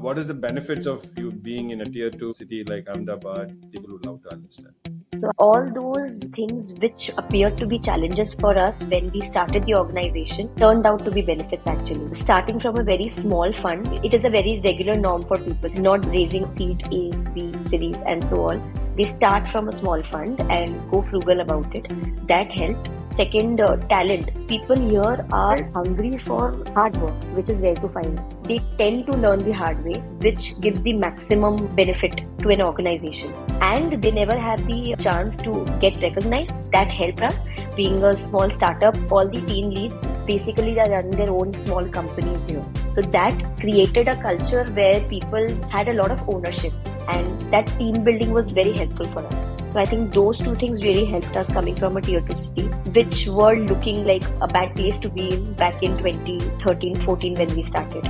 what is the benefits of you being in a tier two city like Ahmedabad? People would love to understand. So, all those things which appeared to be challenges for us when we started the organization turned out to be benefits actually. Starting from a very small fund, it is a very regular norm for people, not raising seed A, B, series, and so on. They start from a small fund and go frugal about it. That helped. Second, uh, talent. People here are hungry for hard work, which is rare to find. They tend to learn the hard way, which gives the maximum benefit to an organization. And they never have the chance to get recognized. That helped us. Being a small startup, all the team leads basically are running their own small companies here. So that created a culture where people had a lot of ownership and that team building was very helpful for us. So I think those two things really helped us coming from a tier 2 city, which were looking like a bad place to be in back in 2013 14 when we started.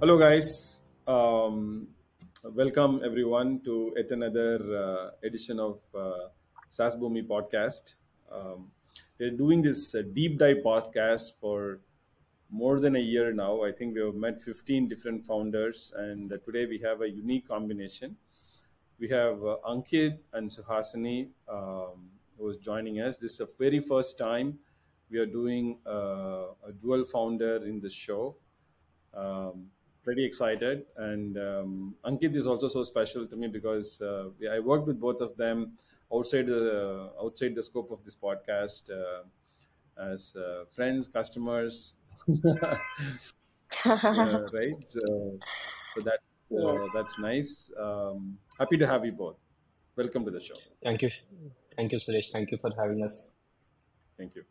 Hello, guys. Um, welcome everyone to yet another uh, edition of uh, Boomi podcast. Um, we're doing this uh, deep dive podcast for more than a year now. I think we have met 15 different founders, and uh, today we have a unique combination. We have uh, Ankit and Suhasini um, who is joining us. This is the very first time we are doing uh, a dual founder in the show. Um, pretty excited, and um, Ankit is also so special to me because uh, I worked with both of them outside the outside the scope of this podcast uh, as uh, friends, customers, yeah, right? So, so that's uh, that's nice. Um, happy to have you both. Welcome to the show. Thank you. Thank you, Suresh. Thank you for having us. Thank you.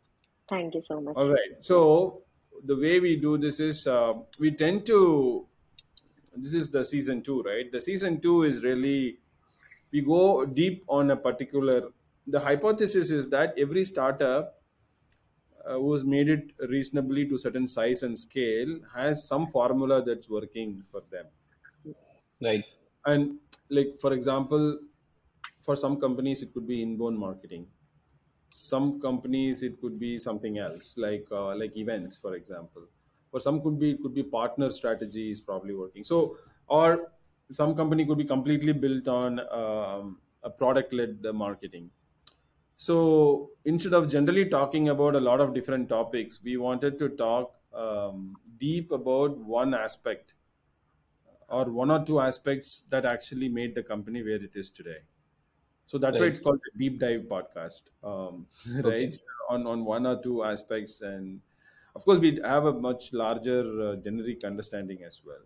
Thank you so much. All right. So the way we do this is uh, we tend to. This is the season two, right? The season two is really we go deep on a particular. The hypothesis is that every startup uh, who's made it reasonably to certain size and scale has some formula that's working for them Right. and like for example for some companies it could be inbound marketing some companies it could be something else like uh, like events for example for some could be it could be partner strategy is probably working so or some company could be completely built on um, a product led marketing so instead of generally talking about a lot of different topics, we wanted to talk um, deep about one aspect or one or two aspects that actually made the company where it is today. So that's why it's called the deep dive podcast, um, Okay. right? So on on one or two aspects, and of course we have a much larger uh, generic understanding as well.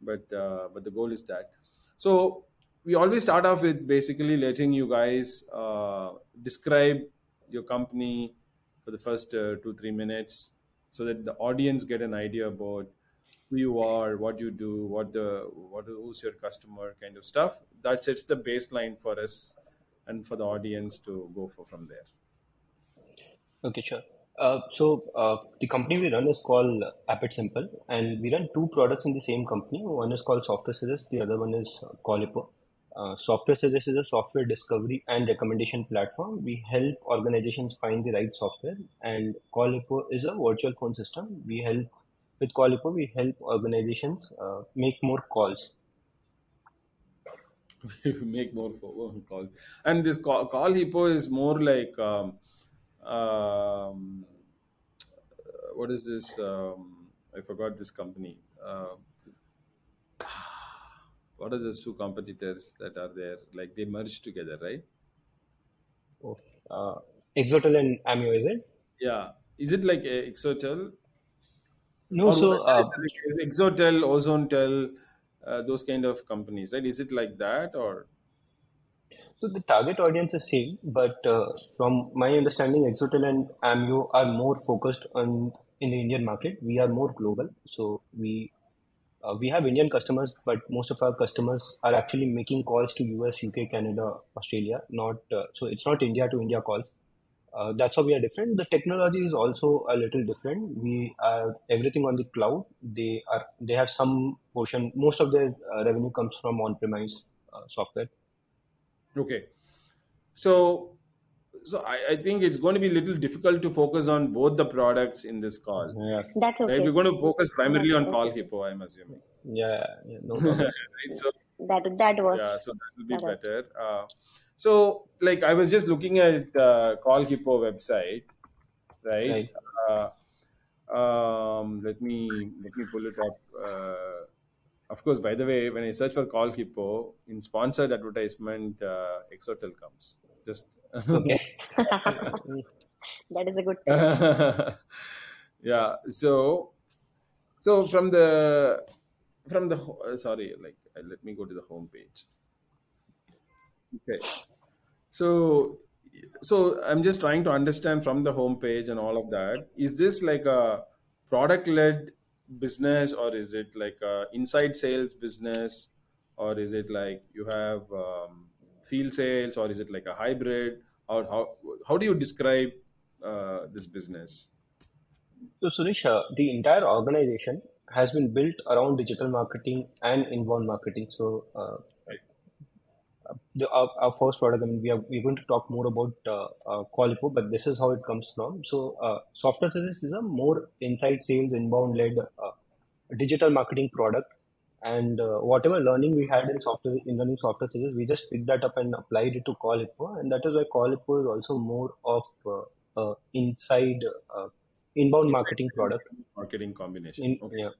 But uh, but the goal is that. So we always start off with basically letting you guys uh, describe your company for the first uh, two three minutes, so that the audience get an idea about who you are, what you do, what the what who's your customer, kind of stuff. That sets the baseline for us and for the audience to go for from there. Okay, sure. Uh, so uh, the company we run is called Appit Simple, and we run two products in the same company. One is called Software Suggest, the other one is uh, CallHippo. Uh, Software Suggest is a software discovery and recommendation platform. We help organizations find the right software, and CallHippo is a virtual phone system. We help with CallHippo, we help organizations uh, make more calls. make more calls and this call, call hippo is more like um, um, what is this um, i forgot this company. Uh, what are those two competitors that are there? Like they merged together right? Oh, Uh, Exotel and Ameyo, is it? yeah. Is it like a exotel? No, or so uh, exotel Ozonetel uh, those kind of companies right? Is it like that or? So the target audience is same, but uh, from my understanding, Exotel and Ameyo are more focused on in the Indian market. We are more global, so we uh, we have Indian customers, but most of our customers are actually making calls to US, UK, Canada, Australia. Not uh, so it's not India to India calls. Uh, that's how we are different. The technology is also a little different. We are everything on the cloud. They are they have some portion. Most of their uh, revenue comes from on-premise uh, software. Okay. So so I, I think it's going to be a little difficult to focus on both the products in this call. Yeah, That's okay. Right? We're going to focus primarily on Call okay. Hippo, I'm assuming. yeah, yeah, no problem. right? So That that works. yeah, so that will be Correct. better. Uh, so like I was just looking at uh, Call Hippo website, right? Right. Uh, um, let me let me pull it up. Uh, of course, by the way, when I search for Call Hippo in sponsored advertisement, uh, Exotel comes. Just Okay. That is a good thing. yeah. So so from the from the uh, sorry, like uh, let me go to the home page. Okay. So so I'm just trying to understand from the home page and all of that. Is this like a product led business or is it like a inside sales business or is it like you have um, field sales or is it like a hybrid or how how do you describe uh, this business? So, Suresh, the entire organization has been built around digital marketing and inbound marketing. So, uh, Right. the, our, our first product, I mean, we are we're going to talk more about uh, uh, CallHippo, but this is how it comes from. So, uh, Software Suggest is a more inside sales, inbound led uh, digital marketing product. And uh, whatever learning we had in software in learning Software Suggest, we just picked that up and applied it to CallHippo, and that is why CallHippo is also more of uh, uh, inside uh, inbound marketing product. Marketing combination. In, Okay. yeah.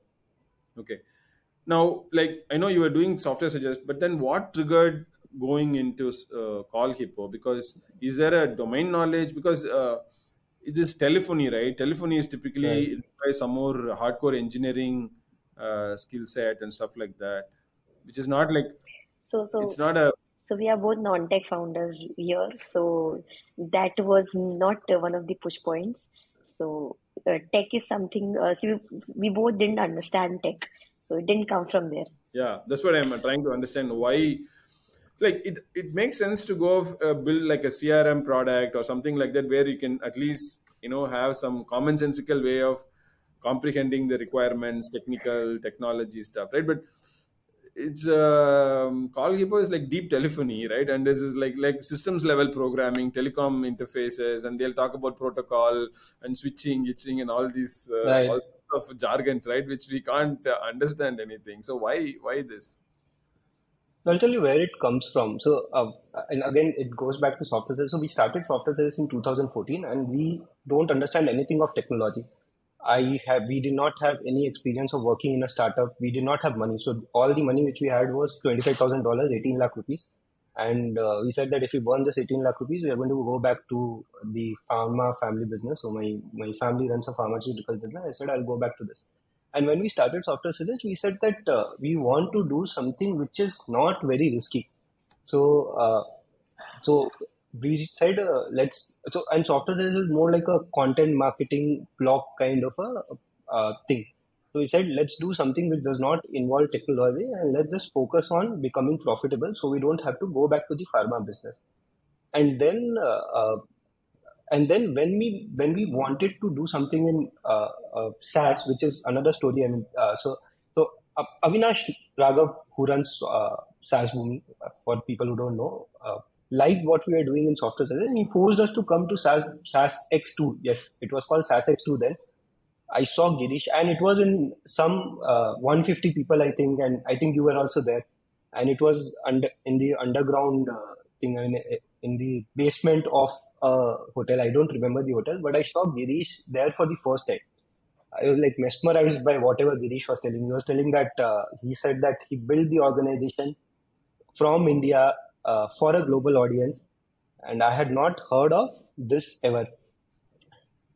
Okay. Now, like I know you were doing software suggest, but then what triggered going into uh, Call Hippo? Because is there a domain knowledge? Because uh, it is telephony, right? Telephony is typically Right. requires some more hardcore engineering uh, skill set and stuff like that, which is not like So so it's not a so we are both non-tech founders here. So that was not one of the push points. So uh, tech is something. Uh, so we, we both didn't understand tech, so it didn't come from there. yeah that's what i'm trying to understand why like it it makes sense to go uh, build like a crm product or something like that where you can at least you know have some commonsensical way of comprehending the requirements technical technology stuff right but it's um, call hippo is like deep telephony right and this is like like systems level programming telecom interfaces and they'll talk about protocol and switching itching and all these uh, Right. all sorts of jargons right which we can't uh, understand anything so why why this I'll tell you where it comes from. So, uh, and again, it goes back to software sales. So, we started software sales in 2014, and we don't understand anything of technology. I have, we did not have any experience of working in a startup. We did not have money. So, all the money which we had was $25,000, 18 lakh rupees. And uh, we said that if we burn this 18 lakh rupees, we are going to go back to the pharma family business. So, my, my family runs a pharmaceutical business. I said, I'll go back to this. And when we started Software Suggest, we said that uh, we want to do something which is not very risky. So, uh, so we said uh, let's so and Software Suggest is more like a content marketing blog kind of a uh, thing. So we said let's do something which does not involve technology and let's just focus on becoming profitable, so we don't have to go back to the pharma business. And then uh, uh, and then when we when we wanted to do something in uh, uh, SaaS, which is another story. I mean, so so Avinash Raghav, who runs SaaS Boomi, uh, for people who don't know, liked what we were doing in software SaaS, and he forced us to come to SAS, SaaS X2. Yes, it was called SaaS X2 then. I saw Girish, and it was in some uh, 150 people, I think, and I think you were also there. And it was under in the underground uh, thing, I mean, in the basement of a hotel. I don't remember the hotel, but I saw Girish there for the first time. I was like mesmerized by whatever Girish was telling. He was telling that uh, he said that he built the organization from India uh, for a global audience, and I had not heard of this ever.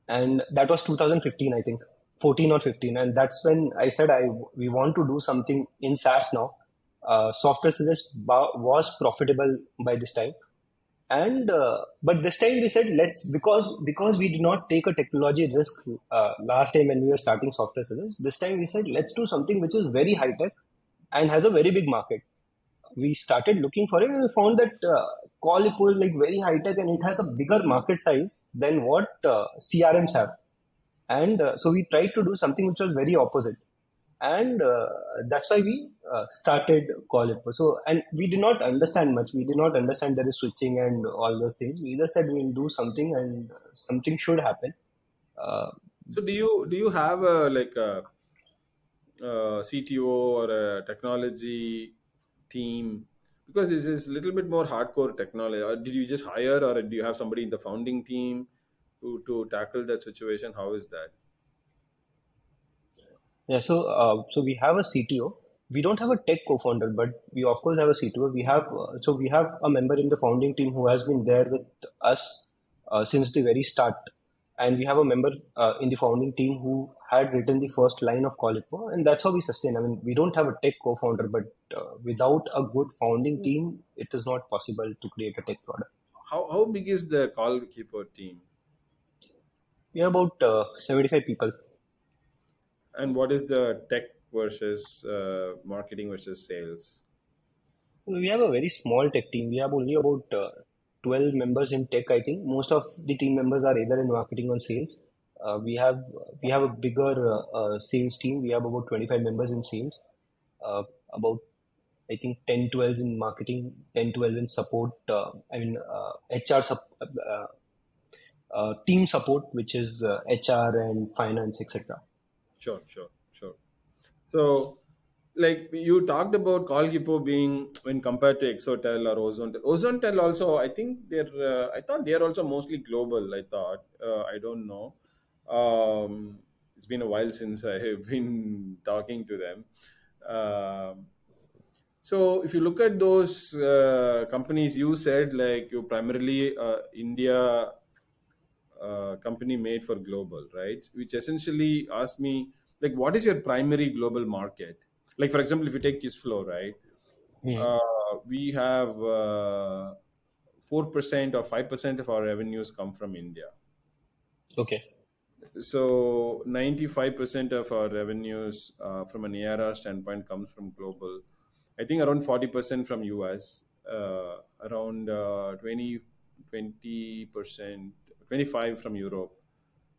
And that was 2015, I think, 14 or 15, and that's when I said I we want to do something in SaaS now. Uh, software suggest was profitable by this time and uh, but this time we said let's because because we did not take a technology risk uh, last time when we were starting Software Suggest this time we said let's do something which is very high tech and has a very big market we started looking for it and we found that uh, is like very high tech and it has a bigger market size than what uh, crms have and uh, so we tried to do something which was very opposite and uh, that's why we uh, started CallHippo. So, and we did not understand much. We did not understand there is switching and all those things. We just said we'll do something, and something should happen. Uh, So do you do you have a like a, a CTO or a technology team? Because this is a little bit more hardcore technology. Or did you just hire, or do you have somebody in the founding team to to tackle that situation? How is that? yeah, so uh, so we have a CTO. We don't have a tech co-founder, but we of course have a CTO. We have uh, so we have a member in the founding team who has been there with us uh, since the very start, and we have a member uh, in the founding team who had written the first line of CallHippo, and that's how we sustain. I mean, we don't have a tech co-founder, but uh, without a good founding team, it is not possible to create a tech product. How how big is the CallHippo team? We have about uh, 75 people. And what is the tech versus uh, marketing versus sales? We have a very small tech team. We have only about uh, 12 members in tech, I think. Most of the team members are either in marketing or sales. Uh, we have we have a bigger uh, uh, sales team. We have about 25 members in sales. Uh, about I think 10, 12 in marketing, 10, 12 in support. Uh, I mean HR sup- uh, uh, team support, which is HR and finance, etc. Sure, sure, sure. So, like you talked about CallHippo being when compared to Exotel or Ozonetel. Ozonetel also, I think they're. Uh, I thought they're also mostly global. I thought. Uh, I don't know. Um, it's been a while since I have been talking to them. Um so, if you look at those uh, companies, you said like you primarily uh, India uh, company made for global, right? Which essentially asked me, like, what is your primary global market? Like, for example, if you take Kissflow, right? Hmm. Uh, we have uh, 4% or 5% of our revenues come from India. Okay. So 95% of our revenues uh, from an ARR standpoint comes from global. I think around 40% from US, uh, around uh, 20, 20%, 25 from Europe,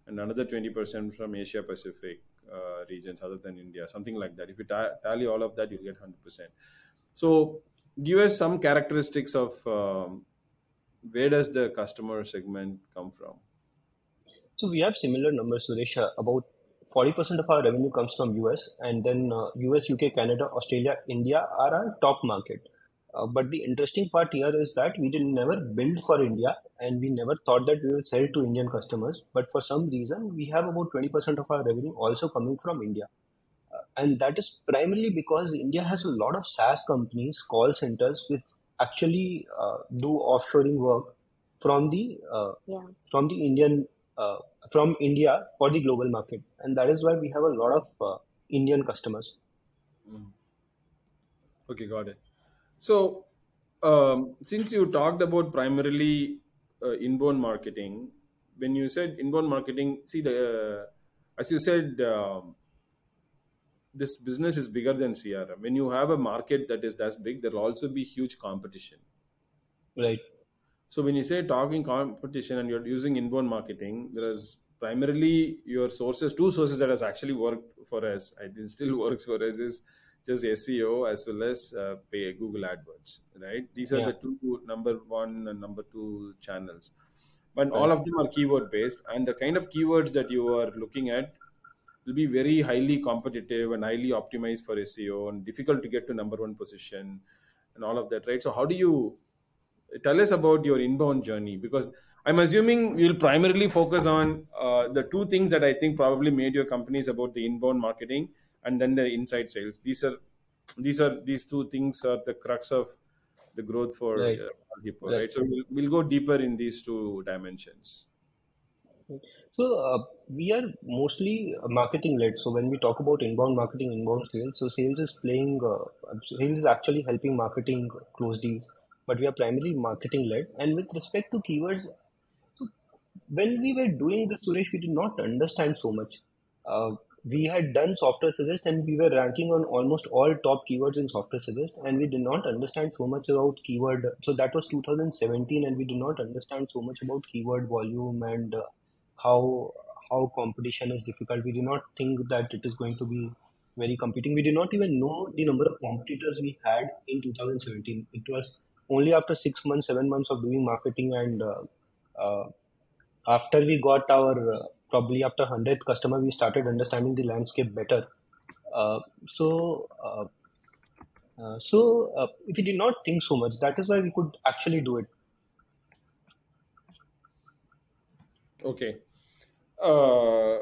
and another 20% from Asia Pacific uh, regions other than India, something like that. If you ta- tally all of that, you'll get 100%. So give us some characteristics of um, where does the customer segment come from? So we have similar numbers, Suresh. Uh, about 40% of our revenue comes from US, and then uh, US, UK, Canada, Australia, India are our top market. Uh, but the interesting part here is that we did never build for India, and we never thought that we will sell to Indian customers. But for some reason, we have about 20% of our revenue also coming from India. Uh, and that is primarily because India has a lot of SaaS companies, call centers, which actually uh, do offshoring work from the uh, Yeah. from the Indian uh, from India for the global market, and that is why we have a lot of uh, Indian customers. Okay, got it. So, um, since you talked about primarily uh, inbound marketing, when you said inbound marketing, see the uh, as you said, um, this business is bigger than CRM. When you have a market that is that big, there will also be huge competition. Right. So when you say talking competition and you're using inbound marketing, there is primarily your sources, two sources that has actually worked for us. I think still works for us is just SEO as well as uh, pay Google AdWords. Right? These are Yeah. the two number one and number two channels. But Right. all of them are keyword based, and the kind of keywords that you are looking at will be very highly competitive and highly optimized for SEO and difficult to get to number one position and all of that, right? So how do you tell us about your inbound journey because i'm assuming you'll primarily focus on uh, the two things that i think probably made your companies about the inbound marketing and then the inside sales these are these are these two things are the crux of the growth for Right. uh, people Right. right so we'll, we'll go deeper in these two dimensions So uh, we are mostly marketing led. So when we talk about inbound marketing, inbound sales, so sales is playing, uh, sales is actually helping marketing close deals, but we are primarily marketing led. And with respect to keywords, so when we were doing this, Suresh, we did not understand so much. Uh, we had done software suggest and we were ranking on almost all top keywords in software suggest and we did not understand so much about keyword so that was 2017 and we did not understand so much about keyword volume and uh, how how competition is difficult we did not think that it is going to be very competing. We did not even know the number of competitors we had in 2017. It was only after six months, seven months of doing marketing, and uh, uh, after we got our uh, probably after 100th customer, we started understanding the landscape better. Uh, so, uh, uh, so uh, if we did not think so much, that is why we could actually do it. Okay. Uh,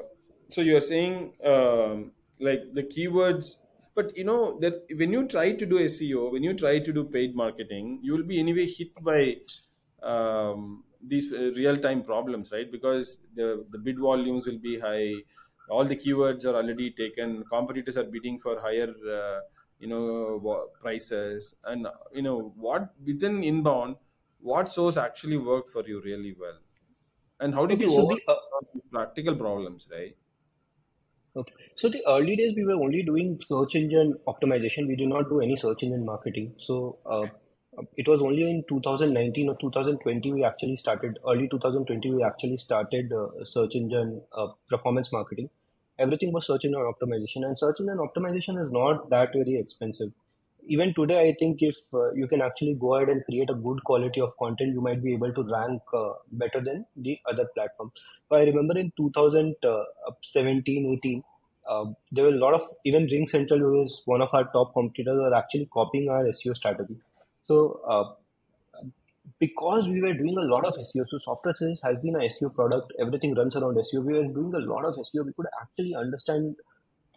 so you're saying um, like the keywords, but you know that when you try to do SEO, when you try to do paid marketing, you will be anyway hit by um, these uh, real-time problems, right? Because the the bid volumes will be high, all the keywords are already taken, competitors are bidding for higher, uh, you know, prices, and you know what within inbound, what source actually worked for you really well, and how did Okay, you so the uh, these practical problems, right? Okay. So the early days we were only doing search engine optimization. We did not do any search engine marketing. So uh, it was only in 2019 or 2020 we actually started. Early 2020 we actually started uh, search engine uh, performance marketing. Everything was search engine optimization, and search engine optimization is not that very expensive. Even today, I think if uh, you can actually go ahead and create a good quality of content, you might be able to rank uh, better than the other platform. So I remember in 2017, 18, uh, there were a lot of even Ring Central, who is one of our top competitors, were actually copying our SEO strategy. So uh, because we were doing a lot of SEO, so Software has been a SEO product. Everything runs around SEO. We were doing a lot of SEO. We could actually understand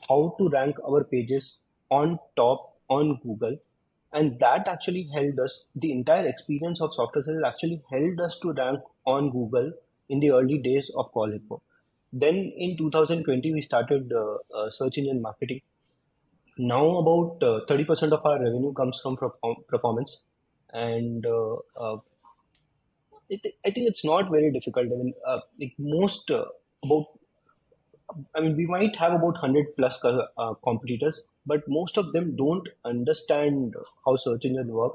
how to rank our pages on top on Google, and that actually helped us. The entire experience of Software actually helped us to rank on Google in the early days of Call Hippo. Then in 2020, we started uh, uh, search engine marketing. Now about uh, 30% of our revenue comes from performance, and uh, uh, it, I think it's not very difficult. I mean, uh, like most uh, about, I mean, we might have about 100 plus uh, competitors, but most of them don't understand how search engine work.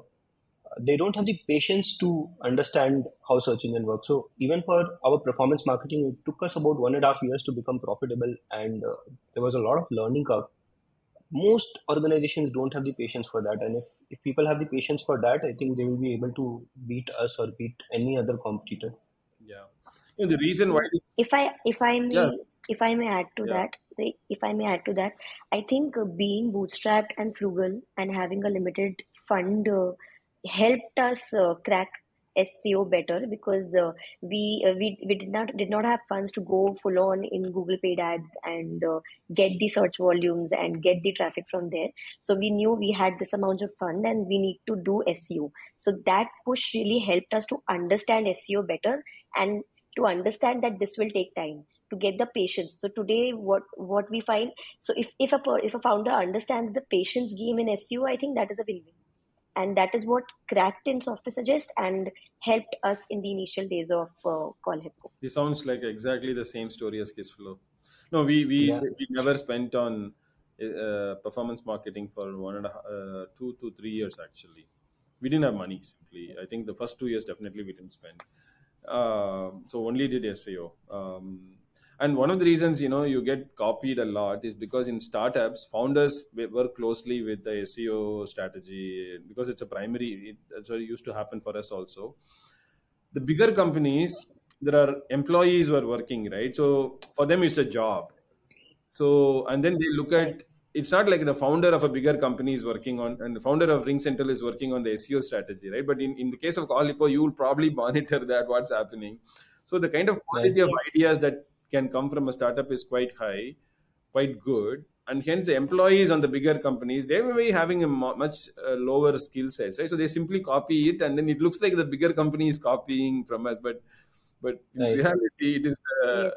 Uh, They don't have the patience to understand how search engine works. So even for our performance marketing, it took us about one and a half years to become profitable, and uh, there was a lot of learning curve most organizations don't have the patience for that. And if, if people have the patience for that i think they will be able to beat us or beat any other competitor. Yeah. You know, the reason why this, if I if I may yeah, if I may add to yeah, that, if I may add to that, I think uh, being bootstrapped and frugal and having a limited fund uh, helped us uh, crack SEO better because uh, we uh, we we did not did not have funds to go full on in Google paid ads and uh, get the search volumes and get the traffic from there. So we knew we had this amount of fund and we need to do SEO. So that push really helped us to understand SEO better and to understand that this will take time to get the patience so today what what we find so if if a if a founder understands the patience game in seo i think that is a win-win and that is what cracked in software suggest and helped us in the initial days of uh, call hippo this sounds like exactly the same story as Kissflow. No, we we yeah we never spent on uh, performance marketing for one and a, h- uh, two to three years actually. We didn't have money simply. I think the first two years definitely we didn't spend. Um so only did SEO. Um, and one of the reasons you know you get copied a lot is because in startups founders work closely with the SEO strategy because it's a primary. It, that's what used to happen for us also. The bigger companies there are employees who are working right? So for them it's a job. So and then they look at it's not like the founder of a bigger company is working on and the founder of ring central is working on the seo strategy right? But in, in the case of CallHippo, you will probably monitor that what's happening. So the kind of right quality of ideas that can come from a startup is quite high quite good and hence the employees on the bigger companies they may be having a much uh, lower skill sets right? So they simply copy it and then it looks like the bigger company is copying from us but but in right. reality it is uh,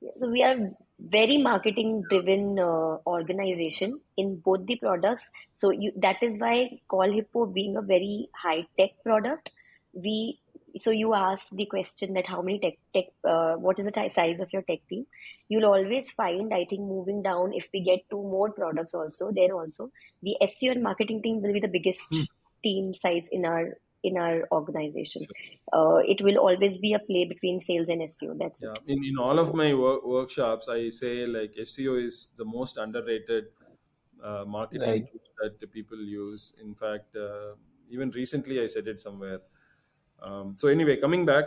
yes. So we are very marketing driven uh, organization in both the products. So you that is why call hippo being a very high tech product we so you asked the question that how many tech tech uh, what is the ti- size of your tech team you'll always find i think moving down if we get two more products also there also the seo and marketing team will be the biggest hmm, team size in our in our organization uh, it will always be a play between sales and seo that's yeah it in, in all of my work, workshops i say like seo is the most underrated uh, marketing Right. that people use. In fact, uh, even recently I said it somewhere. Um, so anyway, coming back.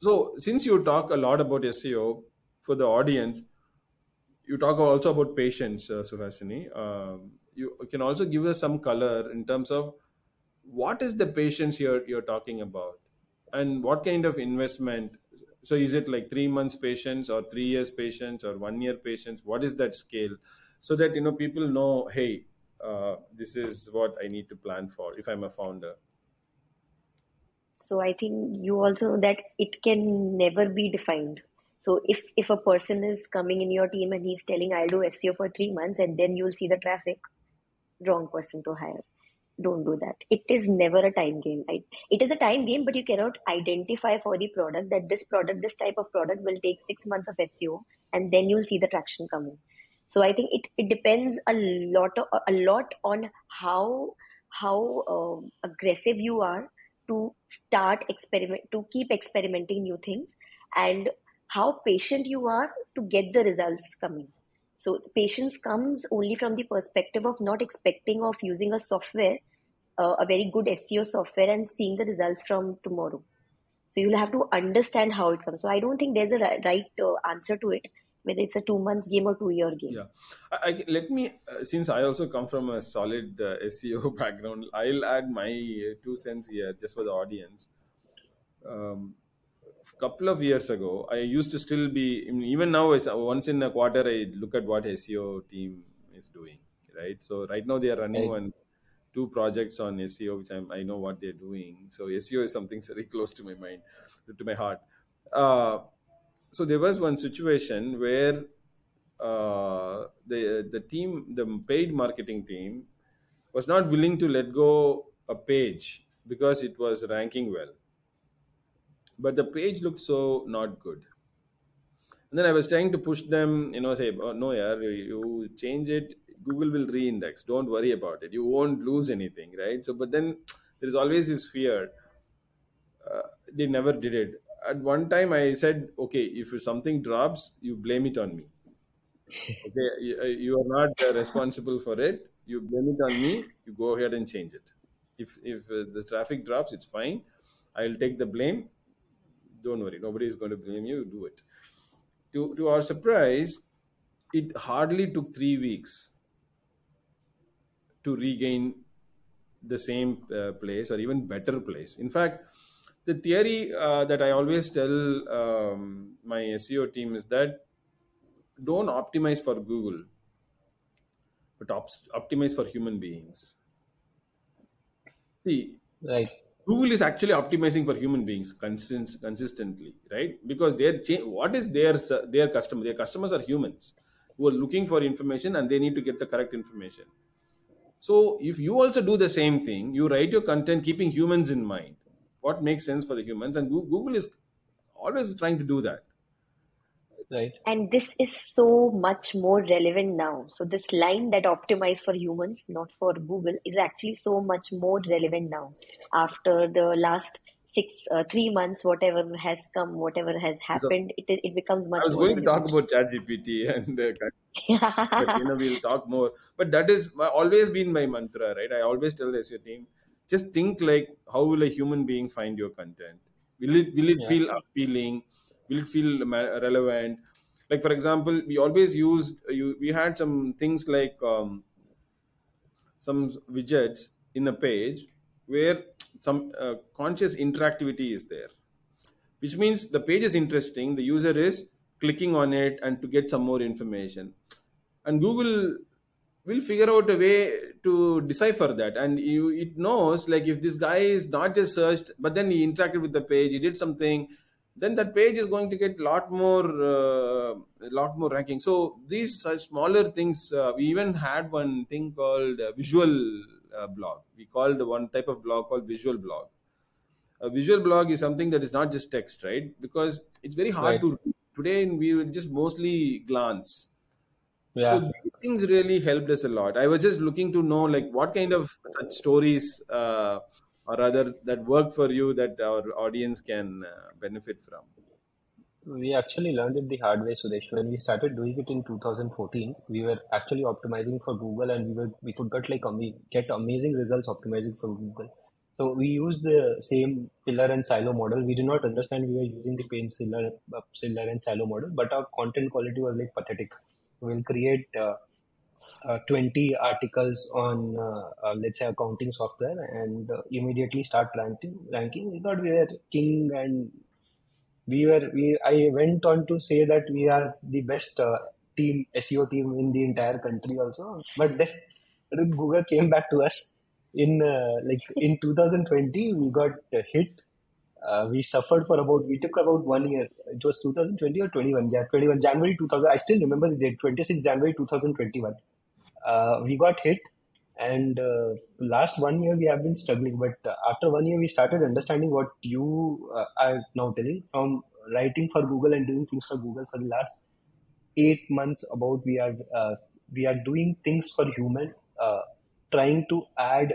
So since you talk a lot about SEO for the audience, you talk also about patience, uh, Suhasini. Um, you can also give us some color in terms of what is the patience you're you're talking about, and what kind of investment. So is it like three months patience, or three years patience, or one year patience? What is that scale, so that you know people know, hey, uh, this is what I need to plan for if I'm a founder. So I think you also know that it can never be defined. So if if a person is coming in your team and he's telling I'll do SEO for three months and then you'll see the traffic, wrong person to hire. Don't do that. It is never a time game. It is a time game, but you cannot identify for the product that this product, this type of product will take six months of SEO and then you'll see the traction coming. So I think it, it depends a lot a lot on how how um aggressive you are to start experiment to keep experimenting new things and how patient you are to get the results coming. So patience comes only from the perspective of not expecting of using a software uh, a very good seo software and seeing the results from tomorrow. So you'll have to understand how it comes. So i don't think there's a ri- right uh, answer to it whether it's a two months game or two year game Yeah, I, I, let me uh, since I also come from a solid uh, SEO background, I'll add my uh, two cents here just for the audience. Um, a couple of years ago, I used to still be I mean, even now. Is once in a quarter, I look at what SEO team is doing. Right. So right now they are running Right. one two projects on SEO, which I'm, I know what they're doing. So SEO is something very close to my mind, to my heart. Uh, so there was one situation where uh, the the team, the paid marketing team, was not willing to let go a page because it was ranking well, but the page looked so not good. And then I was trying to push them, you know, say, oh, no, yeah, you change it, Google will re-index. Don't worry about it. You won't lose anything, right? So, but then there is always this fear. Uh, they never did it. At one time, I said, okay, if something drops, you blame it on me. Okay, you, uh, are not uh, responsible for it. You blame it on me. You go ahead and change it. If if uh, the traffic drops, it's fine. I'll take the blame. Don't worry, nobody is going to blame you. Do it. To to our surprise, it hardly took three weeks to regain the same uh, place or even better place. In fact, the theory uh, that I always tell um, my SEO team is that don't optimize for Google, but op- optimize for human beings. See, Right. Google is actually optimizing for human beings consist- consistently, right? Because their cha- what is their their customer? Their customers are humans who are looking for information and they need to get the correct information. So if you also do the same thing, you write your content keeping humans in mind. What makes sense for the humans, and Google is always trying to do that. Right. and this is so much more relevant now so this line that optimize for humans not for google is actually so much more relevant now after the last six uh, three months whatever has come whatever has So happened it, it becomes much. I much was more going to talk relevant about ChatGPT and uh, but you know we'll talk more. But that is my, always been my mantra, right? I always tell the SEO team, just think like how will a human being find your content? Will it will it Yeah. feel appealing? Will it feel relevant? Like for example, we always used you. We had some things like um, some widgets in a page where some uh, conscious interactivity is there which means the page is interesting the user is clicking on it and to get some more information and google will figure out a way to decipher that. And you it knows like if this guy is not just searched but then he interacted with the page he did something then that page is going to get a lot more uh, lot more ranking. So these are smaller things uh, we even had one thing called visual uh, blog. We called one type of blog called visual blog. A visual blog is something that is not just text right? Because it's very hard Right. to read. today we will just mostly glance so these things really helped us a lot i was just looking to know like what kind of such stories uh, or other that work for you that our audience can uh, benefit from We actually learned it the hard way, Suresh. When we started doing it in 2014, we were actually optimizing for Google, and we were we could get like um, we get amazing results optimizing for Google. So we used the same pillar and silo model. We did not understand we were using the pain pillar, uh, pillar and silo model, but our content quality was like pathetic. We'll create uh, uh, 20 articles on uh, let's say accounting software and immediately start ranking ranking. We thought we were king and we were we i went on to say that we are the best team seo team in the entire country also. But then google came back to us in uh, like in 2020 we got hit uh, we suffered for about we took about one year. It was 2020 or 21 yeah 21 january 2000 i still remember the date 26 january 2021 uh, we got hit and uh, last one year we have been struggling but uh, after one year we started understanding what you uh, are now telling from writing for google and doing things for google for the last eight months about we are uh, we are doing things for human trying to add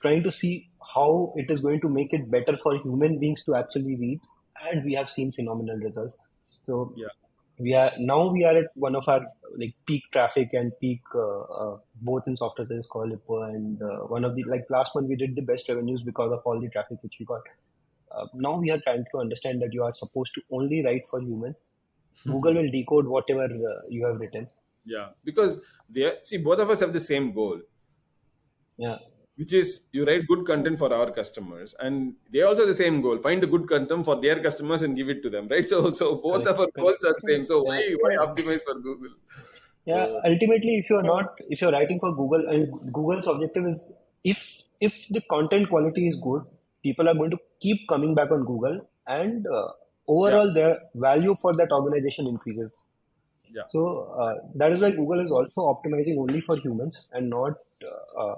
trying to see how it is going to make it better for human beings to actually read and we have seen phenomenal results. So Yeah. we are now we are at one of our like peak traffic and peak uh, uh, both in software sales call and uh, one of the like last month we did the best revenues because of all the traffic which we got. Uh, now we are trying to understand that you are supposed to only write for humans. Google will decode whatever uh, you have written. Yeah, because they are, see both of us have the same goal, yeah which is you write good content for our customers, and they also have the same goal: find the good content for their customers and give it to them, right? So, so both correct of our goals are same. So why why optimize for Google? yeah ultimately if you're not if you're writing for google and google's objective is if if the content quality is good people are going to keep coming back on google and uh, Yeah, overall their value for that organization increases yeah, so uh, that is why google is also optimizing only for humans and not uh, uh,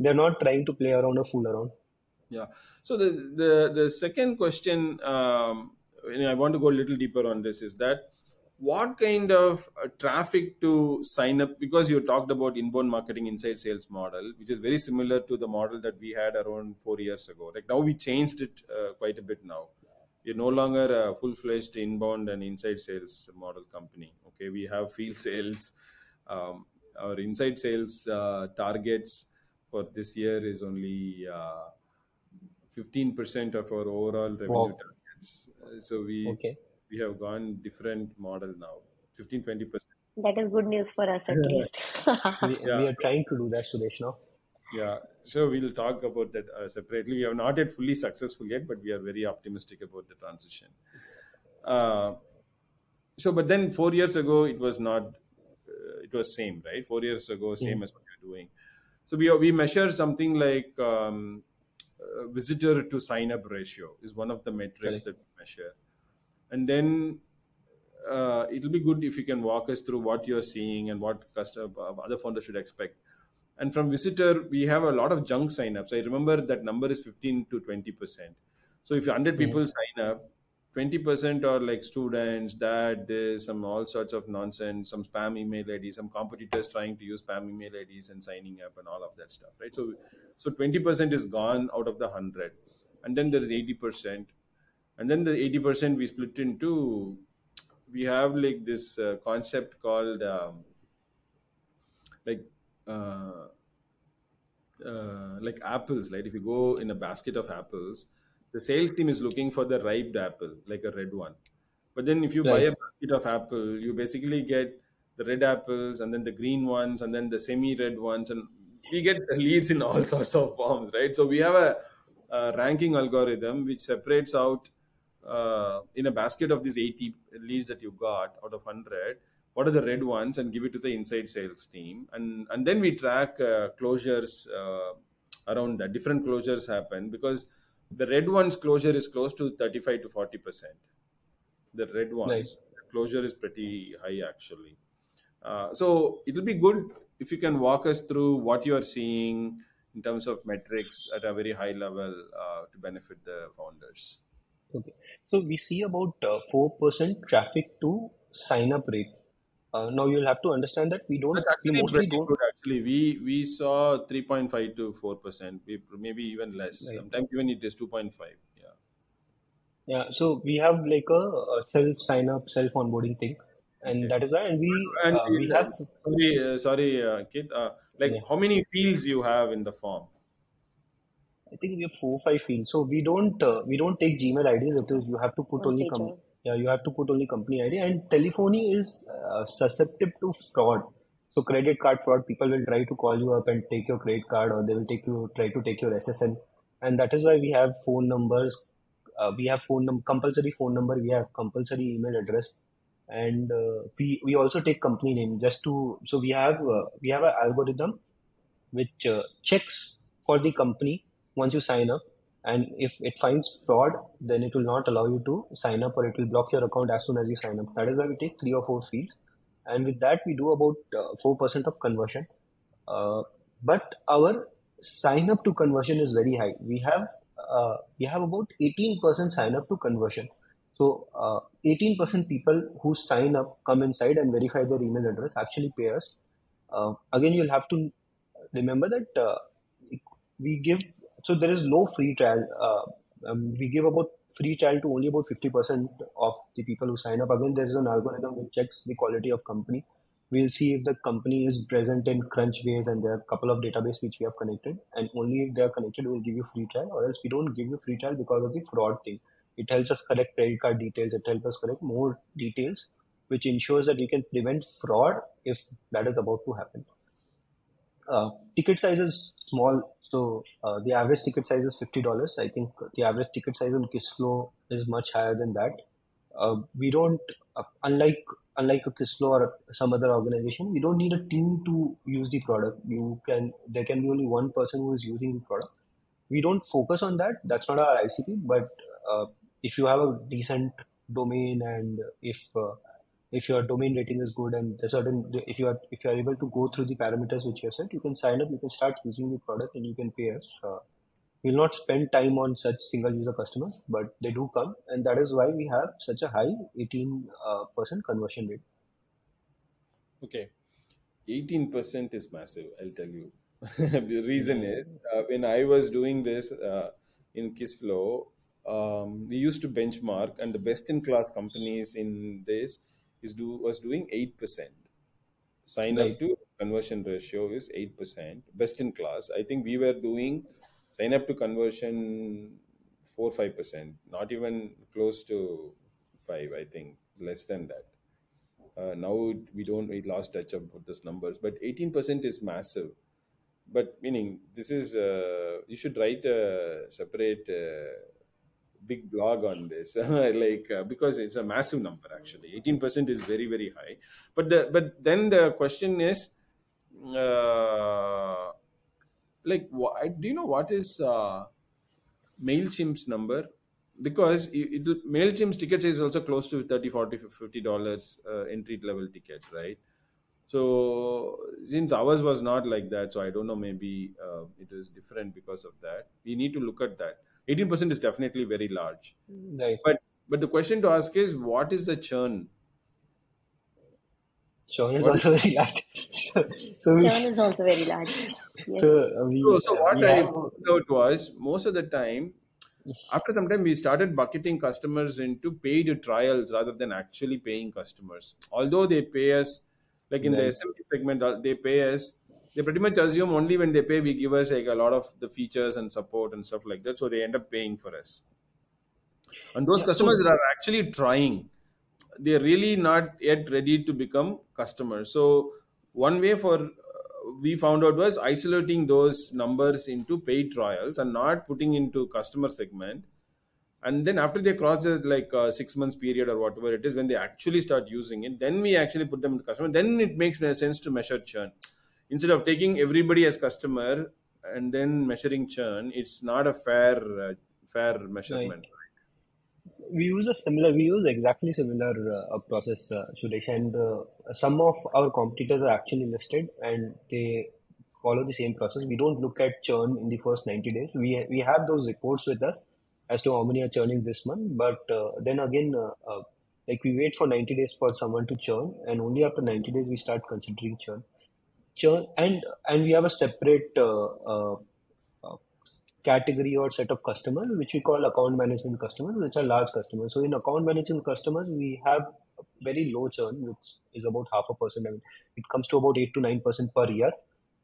they're not trying to play around or fool around. Yeah. So the the the second question, um, I want to go a little deeper on this is that what kind of uh, traffic to sign up because you talked about inbound marketing inside sales model which is very similar to the model that we had around four years ago. Like now we changed it uh, quite a bit now. We're no longer a full-fledged inbound and inside sales model company okay? We have field sales um, our inside sales uh, targets for this year is only uh, 15% of our overall revenue wow targets. Uh, so we okay. we have gone different model now. 15 20% That is good news for us at least. we, yeah. we are trying to do that Suresh now yeah. So we'll talk about that uh, separately. We have not yet fully successful yet but we are very optimistic about the transition. Uh, so but then four years ago it was not uh, it was same right? Four years ago Mm. same as what you're doing so we we measure something like um, uh, visitor to sign up ratio is one of the metrics correct. that we measure. And then uh, it'll be good if you can walk us through what you're seeing and what customer other founders should expect. And from visitor we have a lot of junk signups. I remember that number is 15 to 20 percent. So if 100 Mhm. people sign up 20% are like students that there's some all sorts of nonsense some spam email ids some competitors trying to use spam email ids and signing up and all of that stuff right? So so 20% is gone out of the 100 and then there is 80% and then the 80% we split into we have like this uh, concept called um, like uh, uh, like apples right? If you go in a basket of apples the sales team is looking for the ripe apple like a red one. But then if you buy a basket of apple you basically get the red apples and then the green ones and then the semi red ones and we get leads in all sorts of forms right? So we have a, a ranking algorithm which separates out uh, in a basket of these 80 leads that you got out of 100 what are the red ones and give it to the inside sales team. And and then we track uh, closures uh, around that. Different closures happen because the red ones closure is close to 35 to 40 percent the red ones closure is pretty high actually uh, so it'll be good if you can walk us through what you are seeing in terms of metrics at a very high level uh, to benefit the founders Okay. So we see about uh, 4% traffic to sign up rate. Uh, now you'll have to understand that we don't, That's we actually mostly don't, good. Actually, we we saw 3.5 to 4 percent, maybe even less. right. Sometimes even it is 2.5. Yeah, Yeah, so we have like a, a self sign up, self onboarding thing, and Okay. that is why, and we And uh, we have sorry, uh, sorry, uh, Kit. Uh, like, yeah, how many fields you have in the form? I think we have four or five fields. So we don't uh, we don't take Gmail IDs. It is you have to put On only com pager. Yeah you have to put only company ID and telephony is uh, susceptible to fraud. So credit card fraud, people will try to call you up and take your credit card, or they will take you try to take your SSN, and that is why we have phone numbers. Uh, we have phone num compulsory phone number. We have compulsory email address, and uh, we we also take company name just to so we have uh, we have an algorithm which uh, checks for the company once you sign up and if it finds fraud then it will not allow you to sign up or it will block your account as soon as you sign up. That is why we take three or four fields. And with that we do about uh, 4% of conversion. Uh, but our sign up to conversion is very high. We have uh, we have about 18% sign up to conversion. So uh, 18% people who sign up come inside and verify their email address actually pay us. Uh, again you'll have to remember that uh, we give so there is no free trial uh, um, we give about free trial to only about 50% of the people who sign up. Again there is an algorithm which checks the quality of company. We'll see if the company is present in crunchbase and there are a couple of database which we have connected and only if they are connected we'll give you free trial or else we don't give you free trial because of the fraud thing. It helps us collect credit card details it helps us collect more details which ensures that we can prevent fraud if that is about to happen uh, ticket size is small, so uh, the average ticket size is fifty dollars. I think the average ticket size on Kissflow is much higher than that. Uh, we don't, uh, unlike unlike a Kissflow or some other organization, we don't need a team to use the product. You can there can be only one person who is using the product. We don't focus on that. That's not our ICP. But uh, if you have a decent domain and if if your domain rating is good and the certain if you are if you are able to go through the parameters which you have set you can sign up you can start using the product and you can pay us uh, we'll not spend time on such single user customers but they do come and that is why we have such a high 18 uh, percent conversion rate Okay, eighteen percent is massive. I'll tell you. the reason is uh, when I was doing this uh, in Kissflow, um, we used to benchmark, and the best-in-class companies in this is do was doing eight percent. sign up to conversion ratio is 8% best in class. I think we were doing sign up to conversion 4 5% not even close to 5 i think less than that. Uh, now we don't we lost touch of those numbers but 18% is massive. But meaning this is uh, you should write a separate uh, big blog on this like uh, because it's a massive number actually. 18% is very very high. But the but then the question is uh, like do you know what is uh, mailchimp's number? Because it, it mailchimp's ticket is also close to 30 40 50 dollars uh, entry level ticket right? So since ours was not like that so i don't know maybe uh, it is different because of that. We need to look at that 18% is definitely very large. Right. But but the question to ask is what is the churn? Sean is what is also very large. So, so we Churn is also very large. Yes. so uh, we so, so what we i have found out was most of the time after some time we started bucketing customers into paid trials rather than actually paying customers. Although they pay us like in the right. Smb segment they pay us they pretty much assume only when they pay we give us like a lot of the features and support and stuff like that so they end up paying for us. And those yeah customers so that are actually trying. They're really not yet ready to become customers. So one way for uh, we found out was isolating those numbers into paid trials and not putting into customer segment. And then after they cross the like uh, six months period or whatever it is when they actually start using it then we actually put them into customer. Then it makes sense to measure churn instead of taking everybody as customer and then measuring churn it's not a fair uh, fair right. measurement we use a similar we use exactly similar uh, process uh, Suresh and uh, some of our competitors are actually listed and they follow the same process. We don't look at churn in the first 90 days. We we have those reports with us as to how many are churning this month but uh, then again uh, uh, like we wait for 90 days for someone to churn and only after 90 days we start considering churn churn and and we have a separate uh, uh, uh, category or set of customers which we call account management customers, which are large customers. So in account management customers, we have very low churn, which is about half a percent. I mean, it comes to about eight to nine percent per year.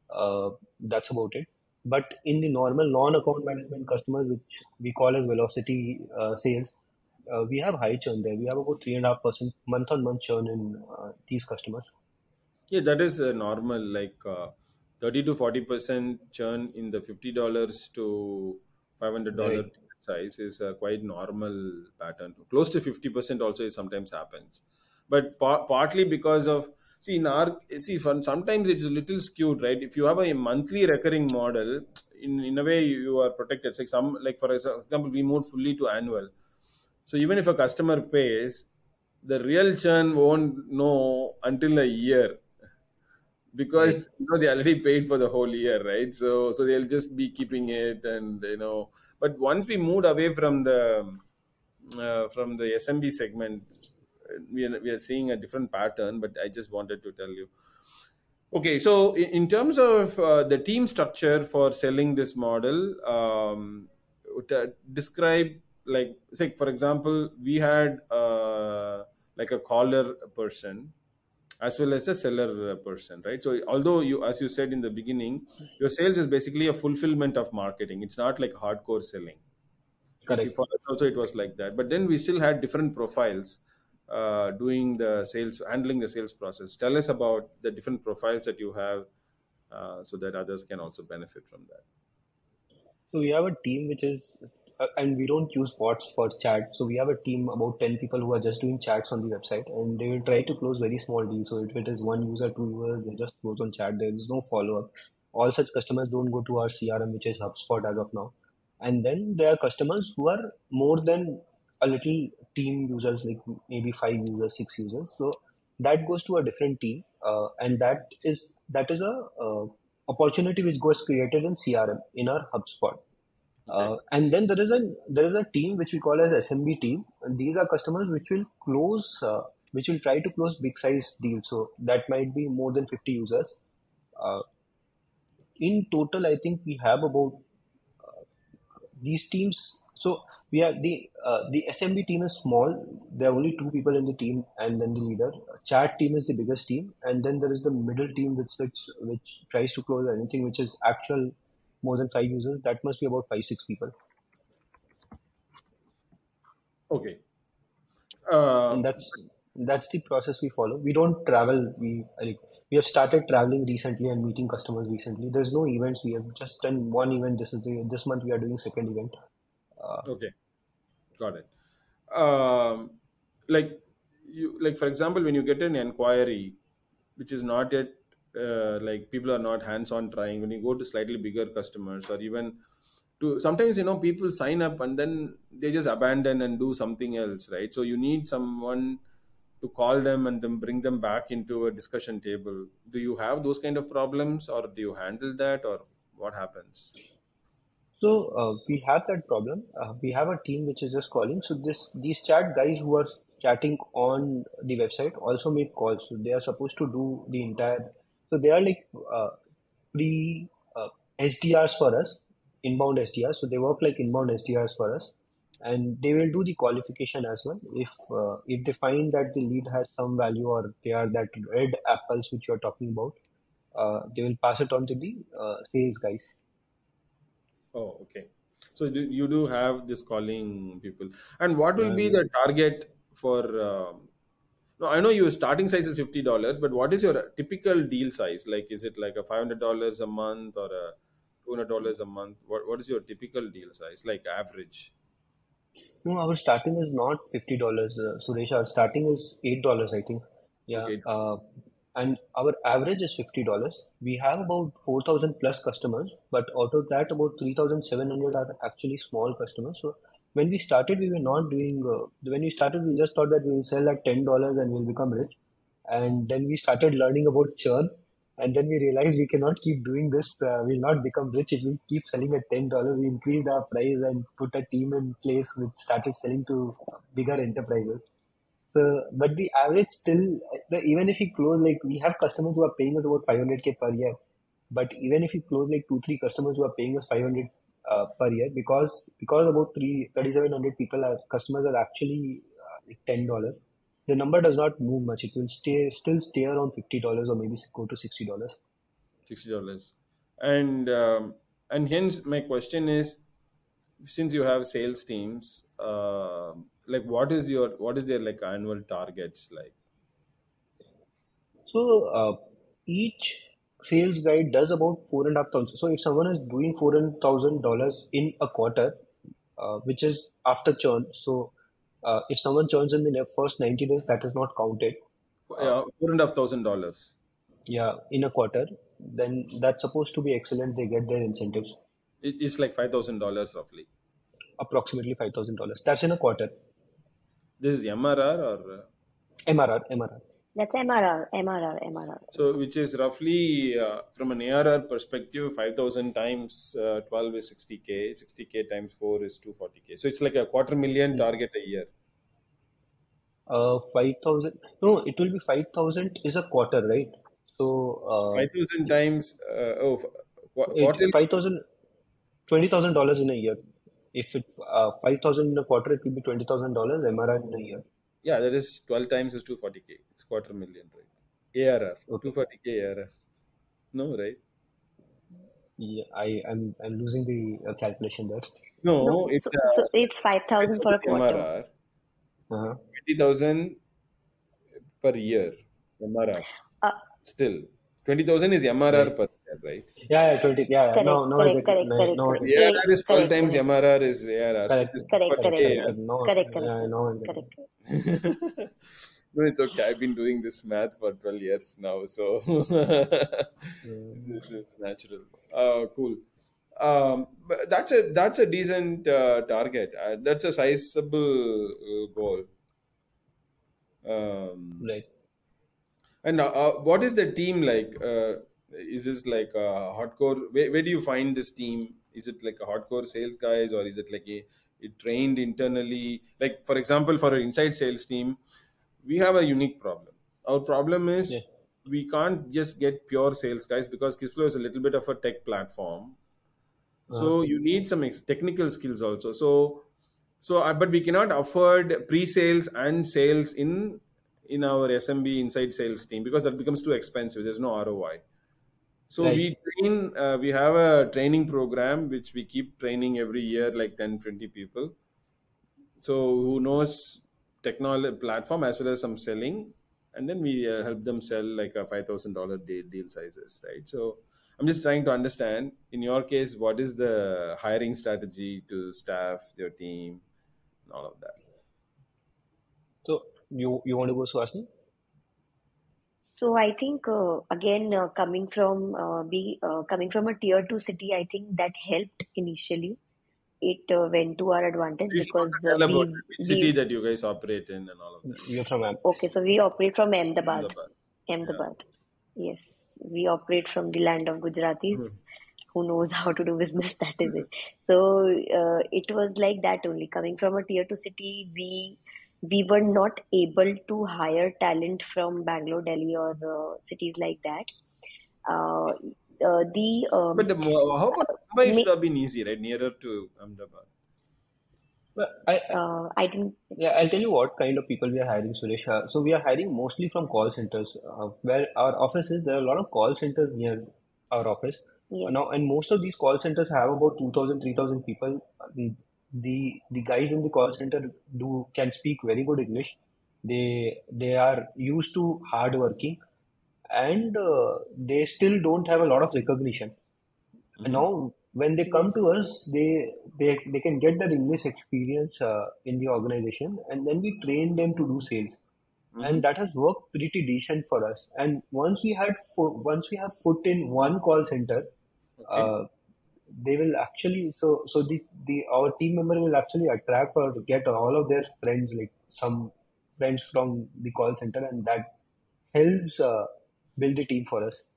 Uh, that's about it. But in the normal non-account management customers, which we call as velocity uh, sales, uh, we have high churn there. We have about three and a half percent month-on-month churn in uh, these customers. Yeah, that is uh, normal. Like uh, thirty to forty percent churn in the fifty dollars to five hundred dollar Right. size is a quite normal pattern. Close to fifty percent also sometimes happens, but par- partly because of see in our see for sometimes it's a little skewed, right? If you have a monthly recurring model, in in a way you are protected. It's like some like for example, we moved fully to annual. So even if a customer pays, the real churn won't know until a year. Because you know they already paid for the whole year, right? So so they'll just be keeping it, and you know. But once we moved away from the uh, from the SMB segment, we are, we are seeing a different pattern. But I just wanted to tell you. Okay, so in, terms of uh, the team structure for selling this model, um, describe like say for example, we had uh, like a caller person as well as the seller uh, person, right? So although you, as you said in the beginning, your sales is basically a fulfillment of marketing. It's not like hardcore selling. Correct. for us also it was like that. But then we still had different profiles uh, doing the sales, handling the sales process. Tell us about the different profiles that you have, uh, so that others can also benefit from that. So we have a team which is, uh, and we don't use bots for chat. So we have a team about 10 people who are just doing chats on the website and they will try to close very small deals. So if it is one user, two users, they just close on chat. There is no follow up. All such customers don't go to our CRM, which is HubSpot as of now. And then there are customers who are more than a little team users, like maybe five users, six users. So that goes to a different team. Uh, and that is, that is a, uh, opportunity which goes created in CRM in our HubSpot. Uh, and then there is a there is a team which we call as SMB team. And these are customers which will close, uh, which will try to close big size deals. So that might be more than 50 users. Uh, in total, I think we have about these teams. So we have the uh, the SMB team is small. There are only two people in the team, and then the leader. Chat team is the biggest team, and then there is the middle team which which, which tries to close anything which is actual more than five users. That must be about five six people. Okay. Uh, and that's that's the process we follow. We don't travel. We like we have started traveling recently and meeting customers recently. There's no events. We have just done one event. This is the this month we are doing second event. Uh, okay. Got it. Um, like you, like for example, when you get an inquiry, which is not yet uh, like people are not hands-on trying. When you go to slightly bigger customers, or even to sometimes you know people sign up and then they just abandon and do something else, right? So you need someone to call them and then bring them back into a discussion table. Do you have those kind of problems, or do you handle that, or what happens? so uh, we have that problem. Uh, we have a team which is just calling. So this these chat guys who are chatting on the website also make calls. So they are supposed to do the entire. So they are like uh, pre uh, SDRs for us, inbound SDRs. So they work like inbound SDRs for us, and they will do the qualification as well. If uh, if they find that the lead has some value or they are that red apples which you are talking about, uh, they will pass it on to the uh, sales guys. Oh, okay. So you do have this calling people, and what will Yeah, be the target for? Um, no, I know your starting size is fifty dollars, but what is your typical deal size? Like, is it like a five hundred dollars a month or a two hundred dollars a month? What What is your typical deal size? Like average? no, our starting is not fifty dollars, uh, Suresh. Our starting is eight dollars, I think. Yeah, Okay. uh, and our average is fifty dollars. We have about four thousand plus customers, but out of that, about three thousand seven hundred are actually small customers. So when we started, we were not doing. Uh, when we started, we just thought that we will sell at ten dollars and we'll become rich. And then we started learning about churn, and then we realized we cannot keep doing this. Uh, we'll not become rich if we keep selling at ten dollars. We increased our price and put a team in place which started selling to bigger enterprises. So, but the average still, the, even if we close, like we have customers who are paying us about 500k per year, but even if we close like two, three customers who are paying us 500 uh, per year because because about three thirty seven hundred people are customers are actually uh, ten dollars. The number does not move much. It will stay still stay around fifty dollars or maybe go to sixty dollars. sixty dollars, and um, and hence my question is, since you have sales teams, uh, like what is your what is their like annual targets like? So uh, each sales guy does about four and a half thousand. So if someone is doing four and thousand dollars in a quarter, uh, which is after churn, so uh, if someone churns in the first ninety days, that is not counted. Yeah, four and a half thousand dollars. Yeah, in a quarter, then that's supposed to be excellent. They get their incentives, it's like five thousand dollars roughly. approximately five thousand dollars. That's in a quarter. This is MRR or uh, MRR, MRR. That's MRR, MRR, MRR. so which is roughly uh, from an ARR perspective, five thousand times uh, twelve is sixty k. Sixty k times four is two forty k. So it's like a quarter million target a year. Uh, five thousand. No, it will be five thousand is a quarter, right? So uh, Five thousand times uh, oh qu- it, quarter five thousand, twenty thousand dollars in a year. If it uh, five thousand in a quarter, it will be twenty thousand dollars MRR in a year. Yeah, that is 12 times is 240k. It's quarter million, right? ARR. Okay. 240k ARR. No, right? Yeah, I am I'm losing the uh, calculation there. No, No, it's so, uh, so it's 5,000 for a quarter. MRR. Uh-huh. 20,000 per year. MRR. Uh, Still. 20,000 is MRR per year, right? Yeah, yeah, twenty. Yeah, yeah. Correct, No, no, I correct, correct, No, correct, no, correct. yeah, ARR is 12 correct, times correct. MRR is ARR. correct, It is Correct, correct, correct, 240K. correct. No, Correct, correct. yeah, no, I get it. Correct. no, it's okay. I've been doing this math for 12 years now, so this is natural. Uh, cool. Um, but that's a that's a decent uh, target. Uh, that's a sizable uh, goal. Um, Right. and uh, uh, what is the team like? Uh, is this like a hardcore? Where, where do you find this team? Is it like a hardcore sales guys, or is it like a it trained internally? Like for example, for an inside sales team, we have a unique problem. Our problem is Yeah. we can't just get pure sales guys because Kissflow is a little bit of a tech platform. So you need some ex- technical skills also. So so uh, but we cannot afford pre-sales and sales in in our SMB inside sales team because that becomes too expensive. There's no ROI. So Right. we train. Uh, we have a training program which we keep training every year, like 10, 20 people. So who knows technology platform as well as some selling, and then we uh, help them sell like a five thousand dollar deal sizes, right? So I'm just trying to understand. In your case, what is the hiring strategy to staff your team, and all of that? So you you want to go, Suhasini? So I think uh, again uh, coming from uh, be uh, coming from a tier two city, I think that helped initially. It uh, went to our advantage You because also uh, tell we, about which city that you guys operate in and all of that. You're from Am. okay. So we operate from Ahmedabad. Ahmedabad. Ahmedabad. Yes, we operate from the land of Gujaratis. Who knows how to do business? That is it. So uh, it was like that only. Coming from a tier two city, we we were not able to hire talent from Bangalore, Delhi, or uh, cities like that. Uh, uh, the um, But the, how about Mumbai me, should have been easy, right? Nearer to Ahmedabad. Well, I uh, I didn't. yeah, I'll tell you what kind of people we are hiring, Suresh. Uh, so we are hiring mostly from call centers. Uh, where our office is, there are a lot of call centers near our office. Yes. Now, and most of these call centers have about 2,000, 3,000 people. The the guys in the call center do can speak very good English. They they are used to hard working, and uh, they still don't have a lot of recognition. And now when they come to us, they they they can get that English experience uh, in the organization, and then we train them to do sales and that has worked pretty decent for us. And once we had fo- once we have foot in one call center, Okay. uh, they will actually so so the the our team member will actually attract or get all of their friends like some friends from the call center, and that helps uh, build the team for us.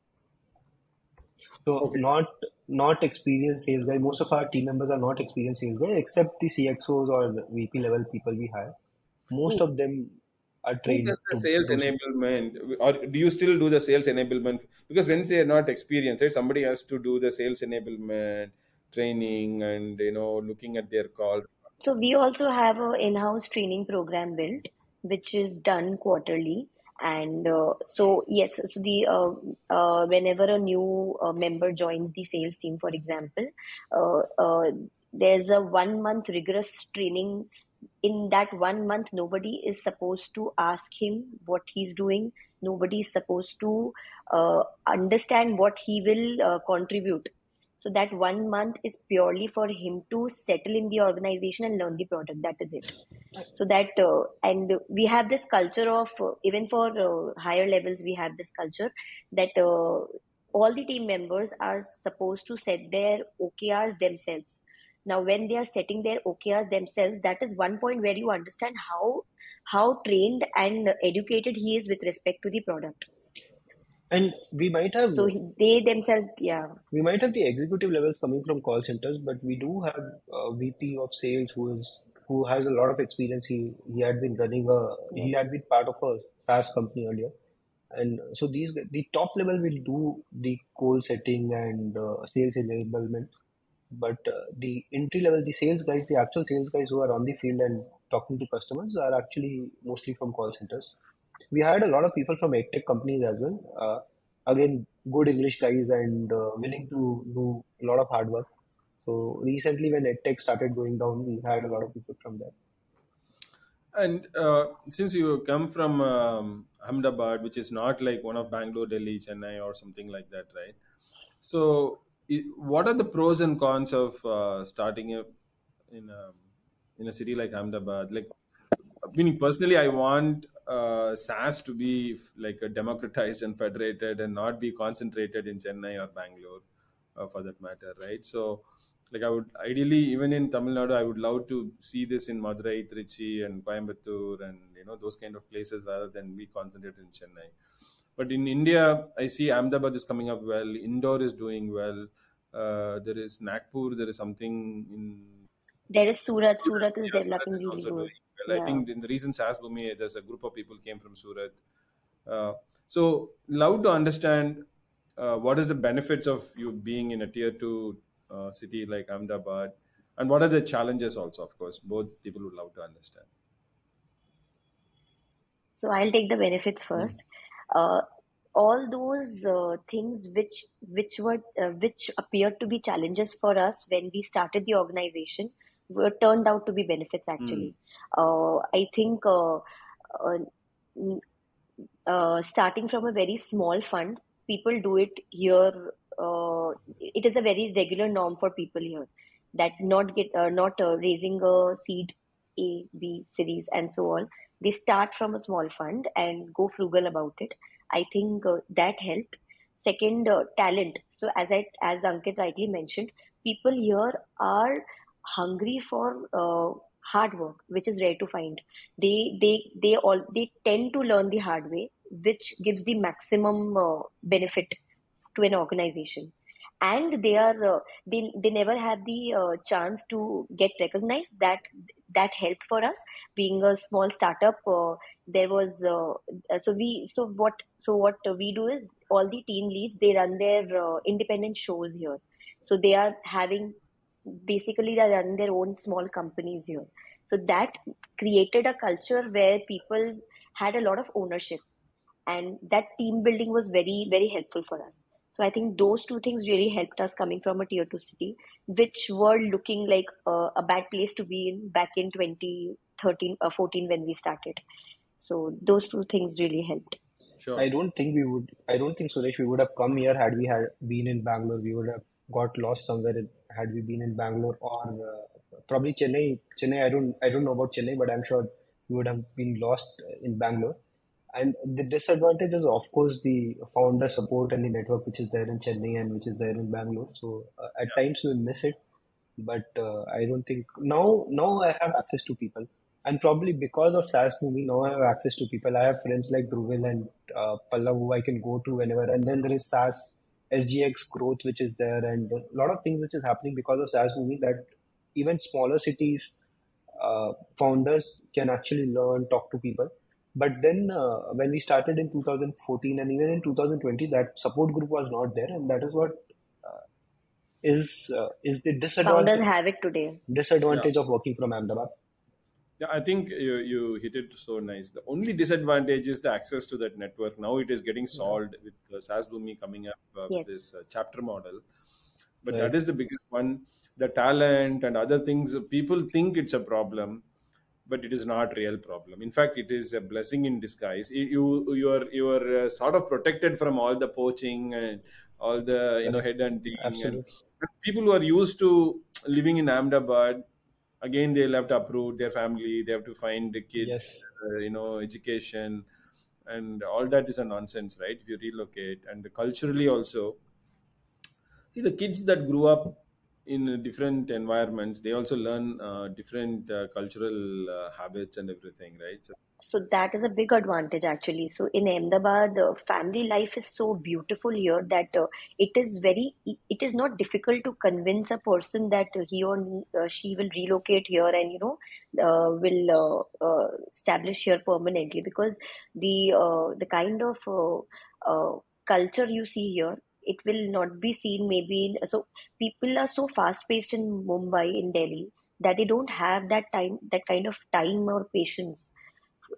So Okay. not not experienced sales guy. Most of our team members are not experienced sales guy, except the CXOs or the VP level people we hire. Most Who of them are who trained does the sales do enablement, or do you still do the sales enablement? Because when they are not experienced, right, somebody has to do the sales enablement, training and you know looking at their call So we also have a in-house training program built, which is done quarterly. And uh, so yes, so the uh, uh, whenever a new uh, member joins the sales team, for example, uh, uh, there's a one month rigorous training. In that one month, nobody is supposed to ask him what he's doing. Nobody is supposed to uh, understand what he will uh, contribute. So that one month is purely for him to settle in the organization and learn the product. That is it. So that uh, and we have this culture of uh, even for uh, higher levels we have this culture that uh, all the team members are supposed to set their OKRs themselves. Now, when they are setting their OKRs themselves, that is one point where you understand how how trained and educated he is with respect to the product. And we might have So they themselves, yeah. we might have the executive levels coming from call centers, but we do have a VP of sales who is who has a lot of experience. He he had been running a he had been part of a SaaS company earlier, and so these the top level will do the goal setting and uh, sales enablement, but uh, the entry level, the sales guys, the actual sales guys who are on the field and talking to customers are actually mostly from call centers. We hired a lot of people from edtech companies as well. Uh, again, good English guys and uh, willing to do a lot of hard work. So recently, when edtech started going down, we hired a lot of people from there. And uh, since you come from um, Ahmedabad, which is not like one of Bangalore, Delhi, Chennai, or something like that, right? So, what are the pros and cons of uh, starting a, in a in a city like Ahmedabad? Like, meaning personally, I want uh, SaaS to be like a democratized and federated, and not be concentrated in Chennai or Bangalore, uh, for that matter, right? So, like I would ideally, even in Tamil Nadu, I would love to see this in Madurai, Trichy, and Coimbatore, and you know those kind of places rather than be concentrated in Chennai. But in India, I see Ahmedabad is coming up well. Indore is doing well. Uh, there is Nagpur. There is something in There is Surat. Surat. Is Yeah, Surat developing is really good. well. I think in the recent SaaSBoomi, there's a group of people came from Surat. Uh, so, love to understand uh, what is the benefits of you being in a tier two uh, city like Ahmedabad, and what are the challenges also. Of course, both people would love to understand. So I'll take the benefits first. Uh, all those uh, things which which were uh, which appeared to be challenges for us when we started the organization were turned out to be benefits Hmm. actually. Uh, I think uh, uh, uh, starting from a very small fund, people do it here. Uh, it is a very regular norm for people here that not get uh, not uh, raising a seed A, B series and so on. They start from a small fund and go frugal about it. I think uh, that helped. Second, uh, talent. So as I as Ankit rightly mentioned, people here are hungry for uh, hard work, which is rare to find. They they they all they tend to learn the hard way, which gives the maximum uh, benefit to an organization. And they are uh, they they never have the uh, chance to get recognized. That that helped for us being a small startup. Uh, there was uh, uh, so we so what so what we do is all the team leads they run their uh, independent shows here. So they are having basically they run their own small companies here. So that created a culture where people had a lot of ownership and that team building was very very helpful for us so i think those two things really helped us coming from a tier 2 city which were looking like uh, a bad place to be in back in 2013 or 14 when we started so those two things really helped Sure. I don't think we would. I don't think Suresh we would have come here had we had been in Bangalore. We would have got lost somewhere in, had we been in Bangalore or uh, probably Chennai. Chennai. I don't. I don't know about Chennai, but I'm sure we would have been lost in Bangalore. And the disadvantage is, of course, the founder support and the network which is there in Chennai and which is there in Bangalore. So uh, at times we miss it, but uh, I don't think now. Now I have access to people, and probably because of SaaSBoomi, now I have access to people. I have friends like Dhruvil and uh, Pallav who I can go to whenever. And then there is SaaS SGX growth which is there, and a lot of things which is happening because of SaaSBoomi that even smaller cities uh, founders can actually learn, talk to people. But then uh, when we started in 2014 and even in 2020, that support group was not there, and that is what uh, is uh, is the Founders disadvantage have it today. Yeah. disadvantage of working from Ahmedabad. Yeah, I think you, you hit it so nice. The only disadvantage is the access to that network. Now it is getting solved with uh, SaaSBoomi coming up uh, with this uh, chapter model. But Right. that is the biggest one. The talent and other things, people think it's a problem, but it is not real problem. In fact, it is a blessing in disguise. You you are you are uh, sort of protected from all the poaching and all the you know Correct. headhunting and Absolutely. people who are used to living in Ahmedabad again they'll have to uproot their family they have to find the kids Yes. uh, you know education and all that is a nonsense right if you relocate and culturally also see the kids that grew up in different environments they also learn uh, different uh, cultural uh, habits and everything right So that is a big advantage actually. So in Ahmedabad, uh, family life is so beautiful here that uh, it is very, it is not difficult to convince a person that he or uh, she will relocate here and you know uh, will establish here permanently because the the kind of culture you see here, it will not be seen maybe in, so people are so fast paced in Mumbai in Delhi that they don't have that time that kind of time or patience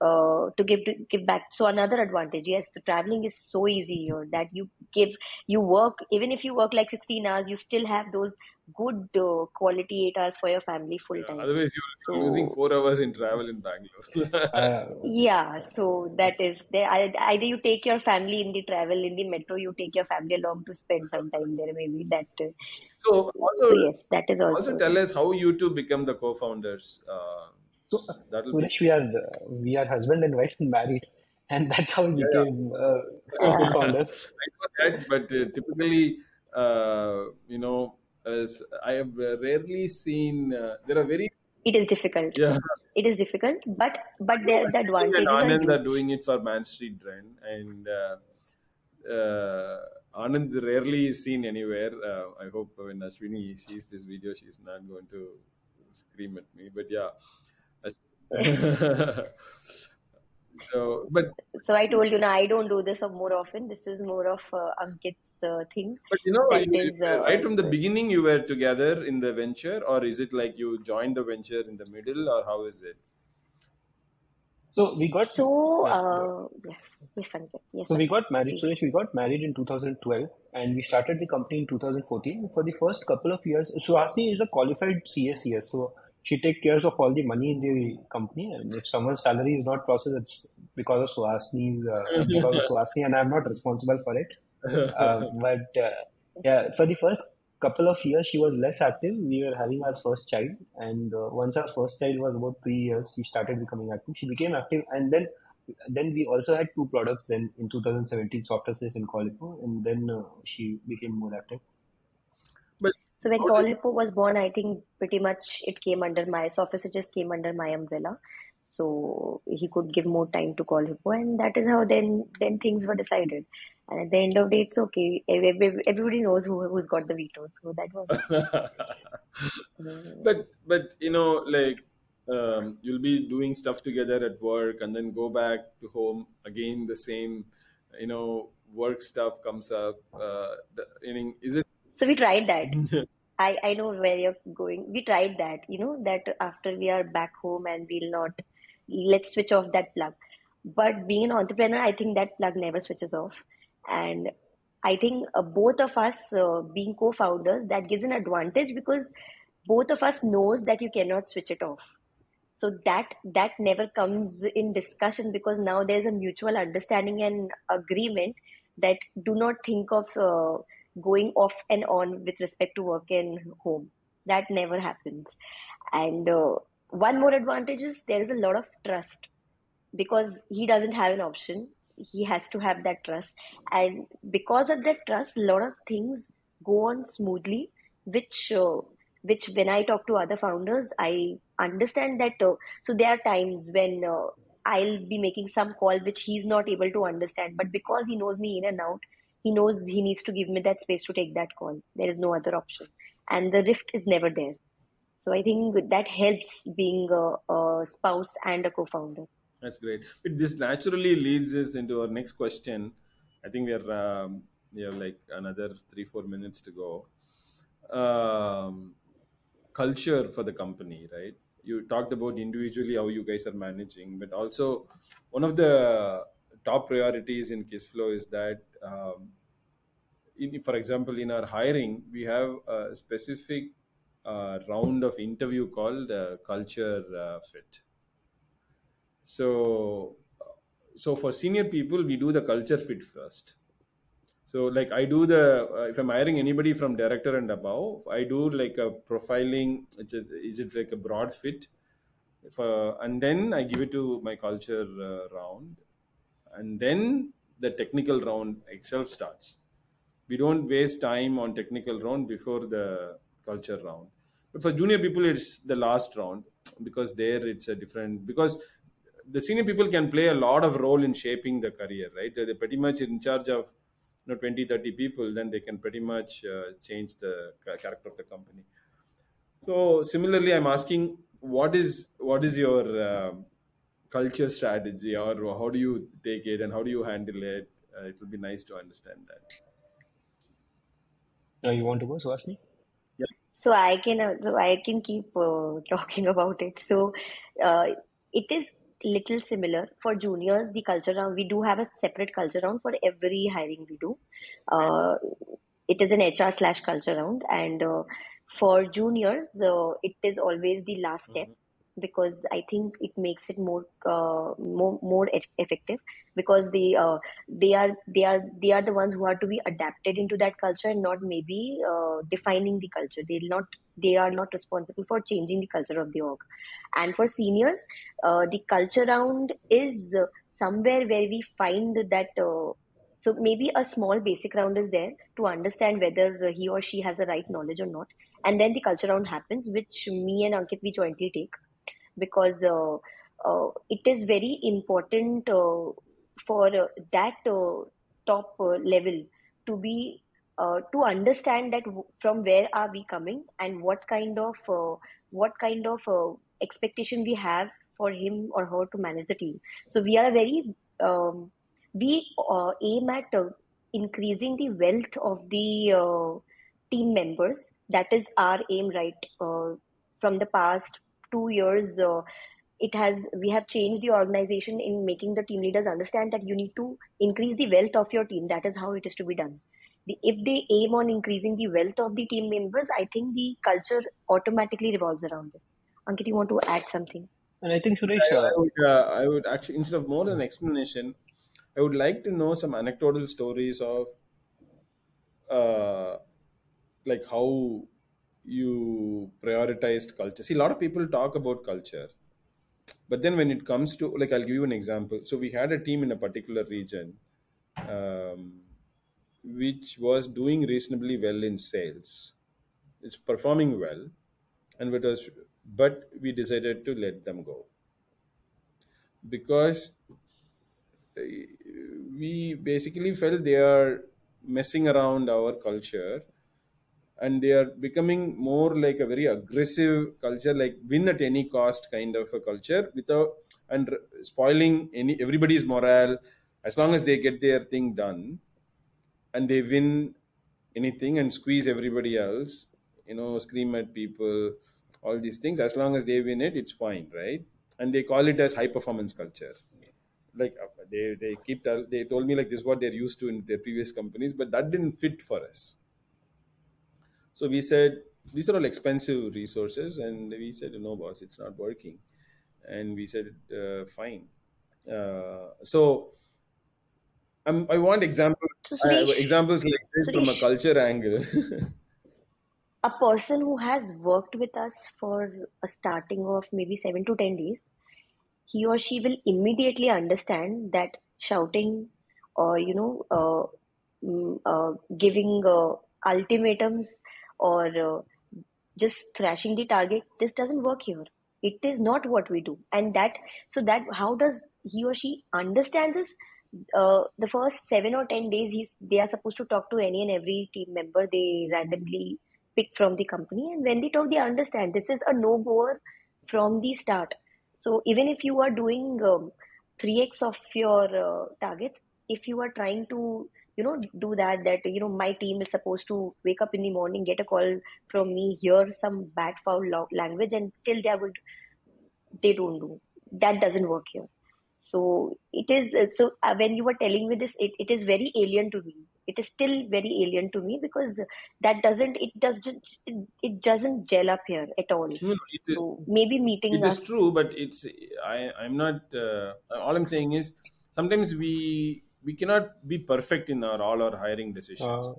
uh, to give to give back. So another advantage, yes, the traveling is so easy here that you give you work even if you work like sixteen hours, you still have those good uh, quality eight hours for your family full yeah. time. otherwise you're So losing four hours in travel in bangalore Uh, yeah, so that is there. Either you take your family in the travel in the metro, you take your family along to spend some time there. Maybe that. Uh, so also so yes, that is also also tell us how you two become the co-founders uh, so, that will be we are uh, we are husband and wife and married, and that's how we yeah, yeah. became uh, co-founders. I know that, but uh, typically, uh, you know, as I have rarely seen, uh, there are very It is difficult. yeah. It is difficult, but but I know there the Ashwini and advantages are Anand are doing it for Mad Street Den, and uh, uh, Anand rarely is seen anywhere. Uh, I hope when Ashwini sees this video, she's not going to scream at me. But yeah, Ash- so but So I told you now I don't do this more often. This is more of uh, Ankit's uh, thing. But you know, That you, is uh, right from the beginning, you were together in the venture, or is it like you joined the venture in the middle, or how is it? So we got so uh, yes, yes, Ankit, yes, So we got married, please. Suresh. We got married in 2012, and we started the company in 2014. For the first couple of years, Suhasini is a qualified CSCS, so she takes care of all the money in the company. And if someone's salary is not processed, it's because of Suhasini's, uh, because of Suhasini, and I'm not responsible for it. Uh, but uh, yeah, for the first couple of years, she was less active. We were having our first child, and uh, once our first child was about three years, she started becoming active. She became active, and then then we also had two products. Then in 2017, Software Suggest and CallHippo, and then uh, she became more active. So when CallHippo was born, I think pretty much it came under my just came under my umbrella. So he could give more time to CallHippo, and that is how then then things were decided. And at the end of the day, it's okay. Ev- ev- Everybody knows who who's got the veto, so that was but but you know like um, you'll be doing stuff together at work and then go back to home again the same you know work stuff comes up uh, the, is it So we tried that. I, I know where you're going. We tried that, you know, that after we are back home and we'll not, let's switch off that plug. But being an entrepreneur, I think that plug never switches off. And I think uh, both of us uh, being co-founders, that gives an advantage because both of us knows that you cannot switch it off. So that that never comes in discussion because now there's a mutual understanding and agreement that do not think of uh, going off and on with respect to work and home. That never happens. And uh, one more advantage is there is a lot of trust because he doesn't have an option. He has to have that trust. And because of that trust, a lot of things go on smoothly, which uh, which when I talk to other founders, I understand that. Uh, so there are times when uh, I'll be making some call which he's not able to understand, but because he knows me in and out, he knows he needs to give me that space to take that call. There is no other option, and the rift is never there. So I think that helps being a, a spouse and a co-founder. that's great but this naturally leads us into our next question i think we're um, we have like another three four minutes to go um, culture for the company, right? You talked about individually how you guys are managing, but also one of the top priorities in Kissflow is that, um, in, for example, in our hiring, we have a specific uh, round of interview called uh, culture uh, fit. So, so for senior people, we do the culture fit first so like i do the uh, if i'm hiring anybody from director and above i do like a profiling is, is it like a broad fit uh, and then i give it to my culture uh, round and then the technical round itself starts. We don't waste time on technical round before the culture round. But for junior people it's the last round because there it's a different because the senior people can play a lot of role in shaping the career right? They're pretty much in charge of you know 20 30 people then they can pretty much uh, change the character of the company. So similarly i'm asking what is what is your um, culture strategy or how do you take it and how do you handle it uh, it will be nice to understand that Now you want to go, Suhasini? yeah So I can uh, so I can keep uh, talking about it. So uh, it is little similar for juniors. The culture round we do have a separate culture round for every hiring we do. Uh, it is an HR slash culture round, and uh, for juniors, uh, it is always the last step Mhm. Because I think it makes it more uh, more more effective because they uh, they are they are they are the ones who are to be adapted into that culture and not maybe uh, defining the culture. They'll not they are not responsible for changing the culture of the org. And for seniors uh, the culture round is somewhere where we find that uh, so maybe a small basic round is there to understand whether he or she has the right knowledge or not. And then the culture round happens which me and ankit we jointly take because uh, uh, it is very important uh, for that top level to be to understand that from where are we coming and what kind of what kind of expectation we have for him or her to manage the team. So we are very um, we uh, aim at uh, increasing the wealth of the uh, team members. That is our aim right from the past two years uh, it has we have changed the organization in making the team leaders understand that you need to increase the wealth of your team. That is how it is to be done. The, if they aim on increasing the wealth of the team members i think the culture automatically revolves around this. Ankit you want to add something? And I think Suresh, I, uh, I would uh, I would actually instead of more than explanation, I would like to know some anecdotal stories of uh, like how you prioritized culture. See, a lot of people talk about culture, but then when it comes to like, I'll give you an example. So we had a team in a particular region, um, which was doing reasonably well in sales. It's performing well, and it was, but we decided to let them go because uh, we basically felt they are messing around our culture and they are becoming more like a very aggressive culture like win at any cost kind of a culture without and spoiling any everybody's morale. As long as they get their thing done and they win anything and squeeze everybody else you know scream at people all these things as long as they win it it's fine right? And they call it as high performance culture. Like uh, they they keep tell, they told me like this is what they're used to in their previous companies but that didn't fit for us so we said these are all expensive resources and we said no boss it's not working. And we said uh, fine. Uh, so I'm, i want examples so uh, examples like this from a culture angle. A person who has worked with us for a starting of maybe 7 to 10 days he or she will immediately understand that shouting or you know uh, mm, uh, giving uh, ultimatums or uh, just thrashing the target this doesn't work here. It is not what we do. And that so that how does he or she understand this? Uh, the first seven or ten days he's they are supposed to talk to any and every team member they randomly pick from the company. And when they talk they understand this is a no goer from the start. So even if you are doing um, 3x of your uh, targets if you are trying to you know do that that you know my team is supposed to wake up in the morning get a call from me hear some bad foul language and still they are going to, they don't do. That doesn't work here. So it is so uh, when you were telling me this it, it is very alien to me. It is still very alien to me because that doesn't it doesn't it, it doesn't gel up here at all. No, is, so maybe meeting it us, is true but it's i i'm not uh, all i'm saying is sometimes we we cannot be perfect in our all our hiring decisions. Uh,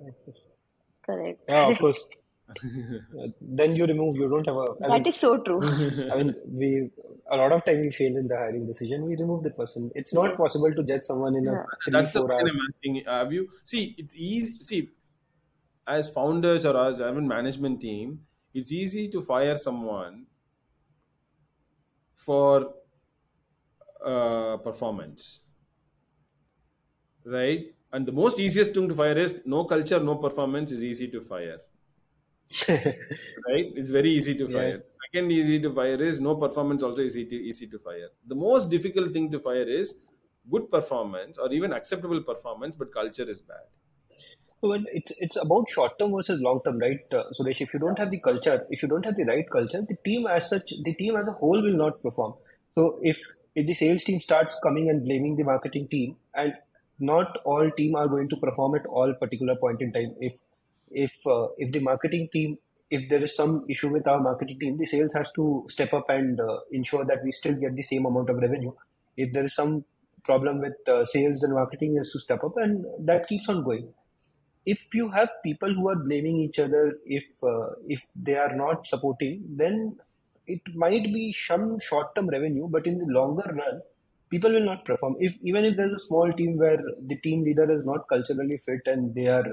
correct. Yeah of course. Then you remove you don't have a I that mean, is so true. I mean we a lot of time we fail in the hiring decision. We remove the person. It's not possible to judge someone in a three, that's the question i'm asking. Have you see it's easy see as founders or as a management team it's easy to fire someone for uh, performance right and the most easiest thing to fire is no culture no performance is easy to fire right it's very easy to fire yeah. second easy to fire is no performance also easy to, easy to fire the most difficult thing to fire is good performance or even acceptable performance but culture is bad well, it's it's about short term versus long term, right? Uh, so if you don't have the culture, if you don't have the right culture, the team as such, the team as a whole will not perform. So if if the sales team starts coming and blaming the marketing team, and not all team are going to perform at all particular point in time. If if uh, if the marketing team if there is some issue with our marketing team, the sales has to step up and uh, ensure that we still get the same amount of revenue. If there is some problem with uh, sales, then marketing has to step up, and that keeps on going. If you have people who are blaming each other, if uh, if they are not supporting, then it might be some short term revenue, but in the longer run, people will not perform. If even if there's a small team where the team leader is not culturally fit and they are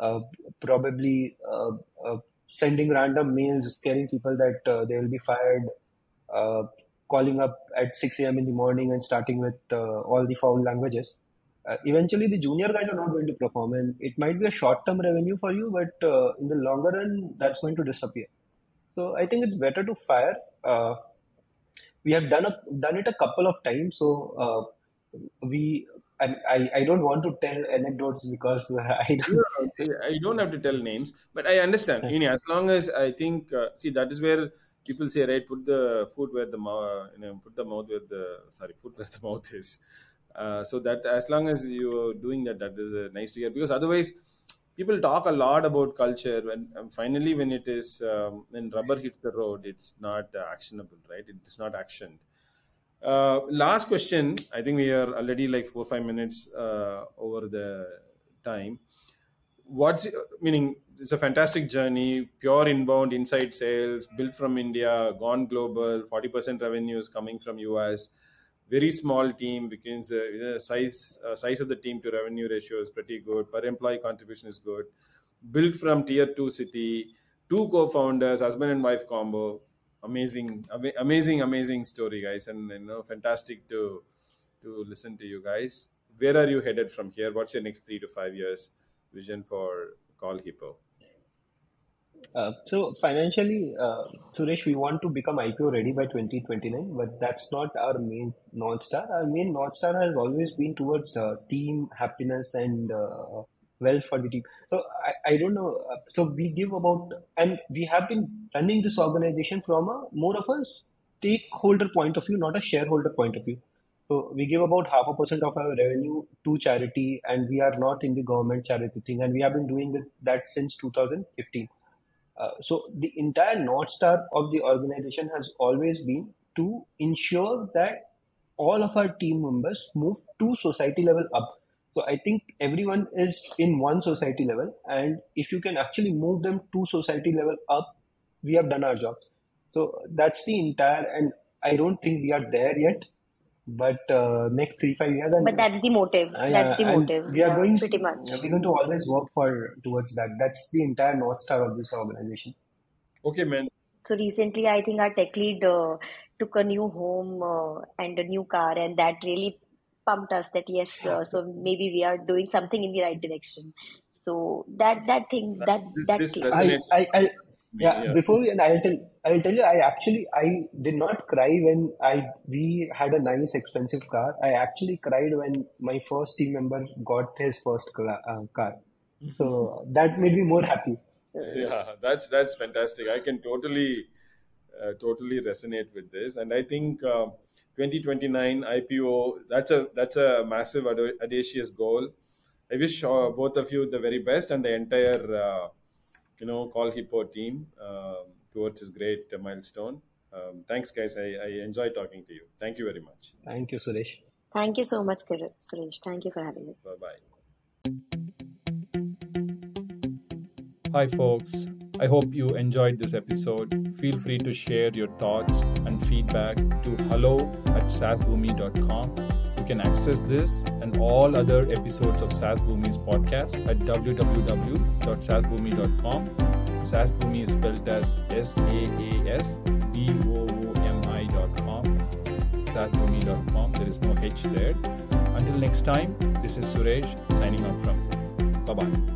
uh, probably uh, uh, sending random mails, scaring people that uh, they will be fired, uh, calling up at 6 a.m. in the morning and starting with uh, all the foul languages. eventually, the junior guys are not going to perform, and it might be a short-term revenue for you, but in the longer run, that's going to disappear. So I think it's better to fire we have done a done it a couple of times. So uh, we I, I don't want to tell anecdotes because I don't. I don't have to tell names, but I understand. You know, as long as I think, uh, see, that is where people say, right, put the food where the mouth, you know, put the mouth where the sorry, food where the mouth is. Uh, so that as long as you're doing that, that is uh, nice to hear. Because otherwise, people talk a lot about culture and, finally when it is um, when rubber hits the road it's not uh, actionable right? It's not actioned. Uh, last question. I think we are already like four five minutes uh, over the time. What's meaning it's a fantastic journey. Pure inbound inside sales built from india gone global 40% revenues coming from us very small team because the size uh, size of the team to revenue ratio is pretty good per employee contribution is good. Built from tier 2 city two co-founders husband and wife combo. Amazing amazing amazing story guys and you know fantastic to to listen to you guys. Where are you headed from here? What's your next 3 to 5 years vision for CallHippo uh, so financially, uh, Suresh, we want to become IPO ready by 2029, but that's not our main North Star. Our main North Star has always been towards uh, team happiness and uh, wealth for the team. So I, I don't know. Uh, so we give about, and we have been running this organization from a more of a stakeholder point of view, not a shareholder point of view. So we give about half a percent of our revenue to charity, and we are not in the government charity thing, and we have been doing that since 2015. Uh, so the entire north star of the organization has always been to ensure that all of our team members move to society level up. So I think everyone is in one society level, and if you can actually move them to society level up, we have done our job. So that's the entire, and I don't think we are there yet but uh, next three five years. And, but that's the motive. Uh, that's the motive. We are going pretty much. We're going to always work for towards that. That's the entire north star of this organization. Okay, man. So recently, I think our tech lead uh, took a new home uh, and a new car, and that really pumped us. That yes, uh, so maybe we are doing something in the right direction. So that that thing that this, that this I, I, I me. Yeah, before we, and I'll tell, I'll tell you, I actually, I did not cry when I we had a nice expensive car. I actually cried when my first team member got his first uh, car. So that made me more happy. yeah that's that's fantastic i can totally uh, totally resonate with this and i think uh, 2029 ipo that's a that's a massive audacious goal i wish uh, both of you the very best and the entire uh, you know CallHippo team um, towards this great milestone um, thanks guys I, I enjoy talking to you thank you very much Thank you, Suresh. Thank you so much, Kiran- Suresh. Thank you for having us. bye bye Hi, folks. I hope you enjoyed this episode. Feel free to share your thoughts and feedback to hello at saasboomi.com. You can access this and all other episodes of SaaSBoomi's podcast at www.saasboomi.com. SaaSBoomi is spelled as S A A S B O O M I.com. SaaSBoomi.com. There is no H there. Until next time, this is Suresh signing off from you. Bye bye.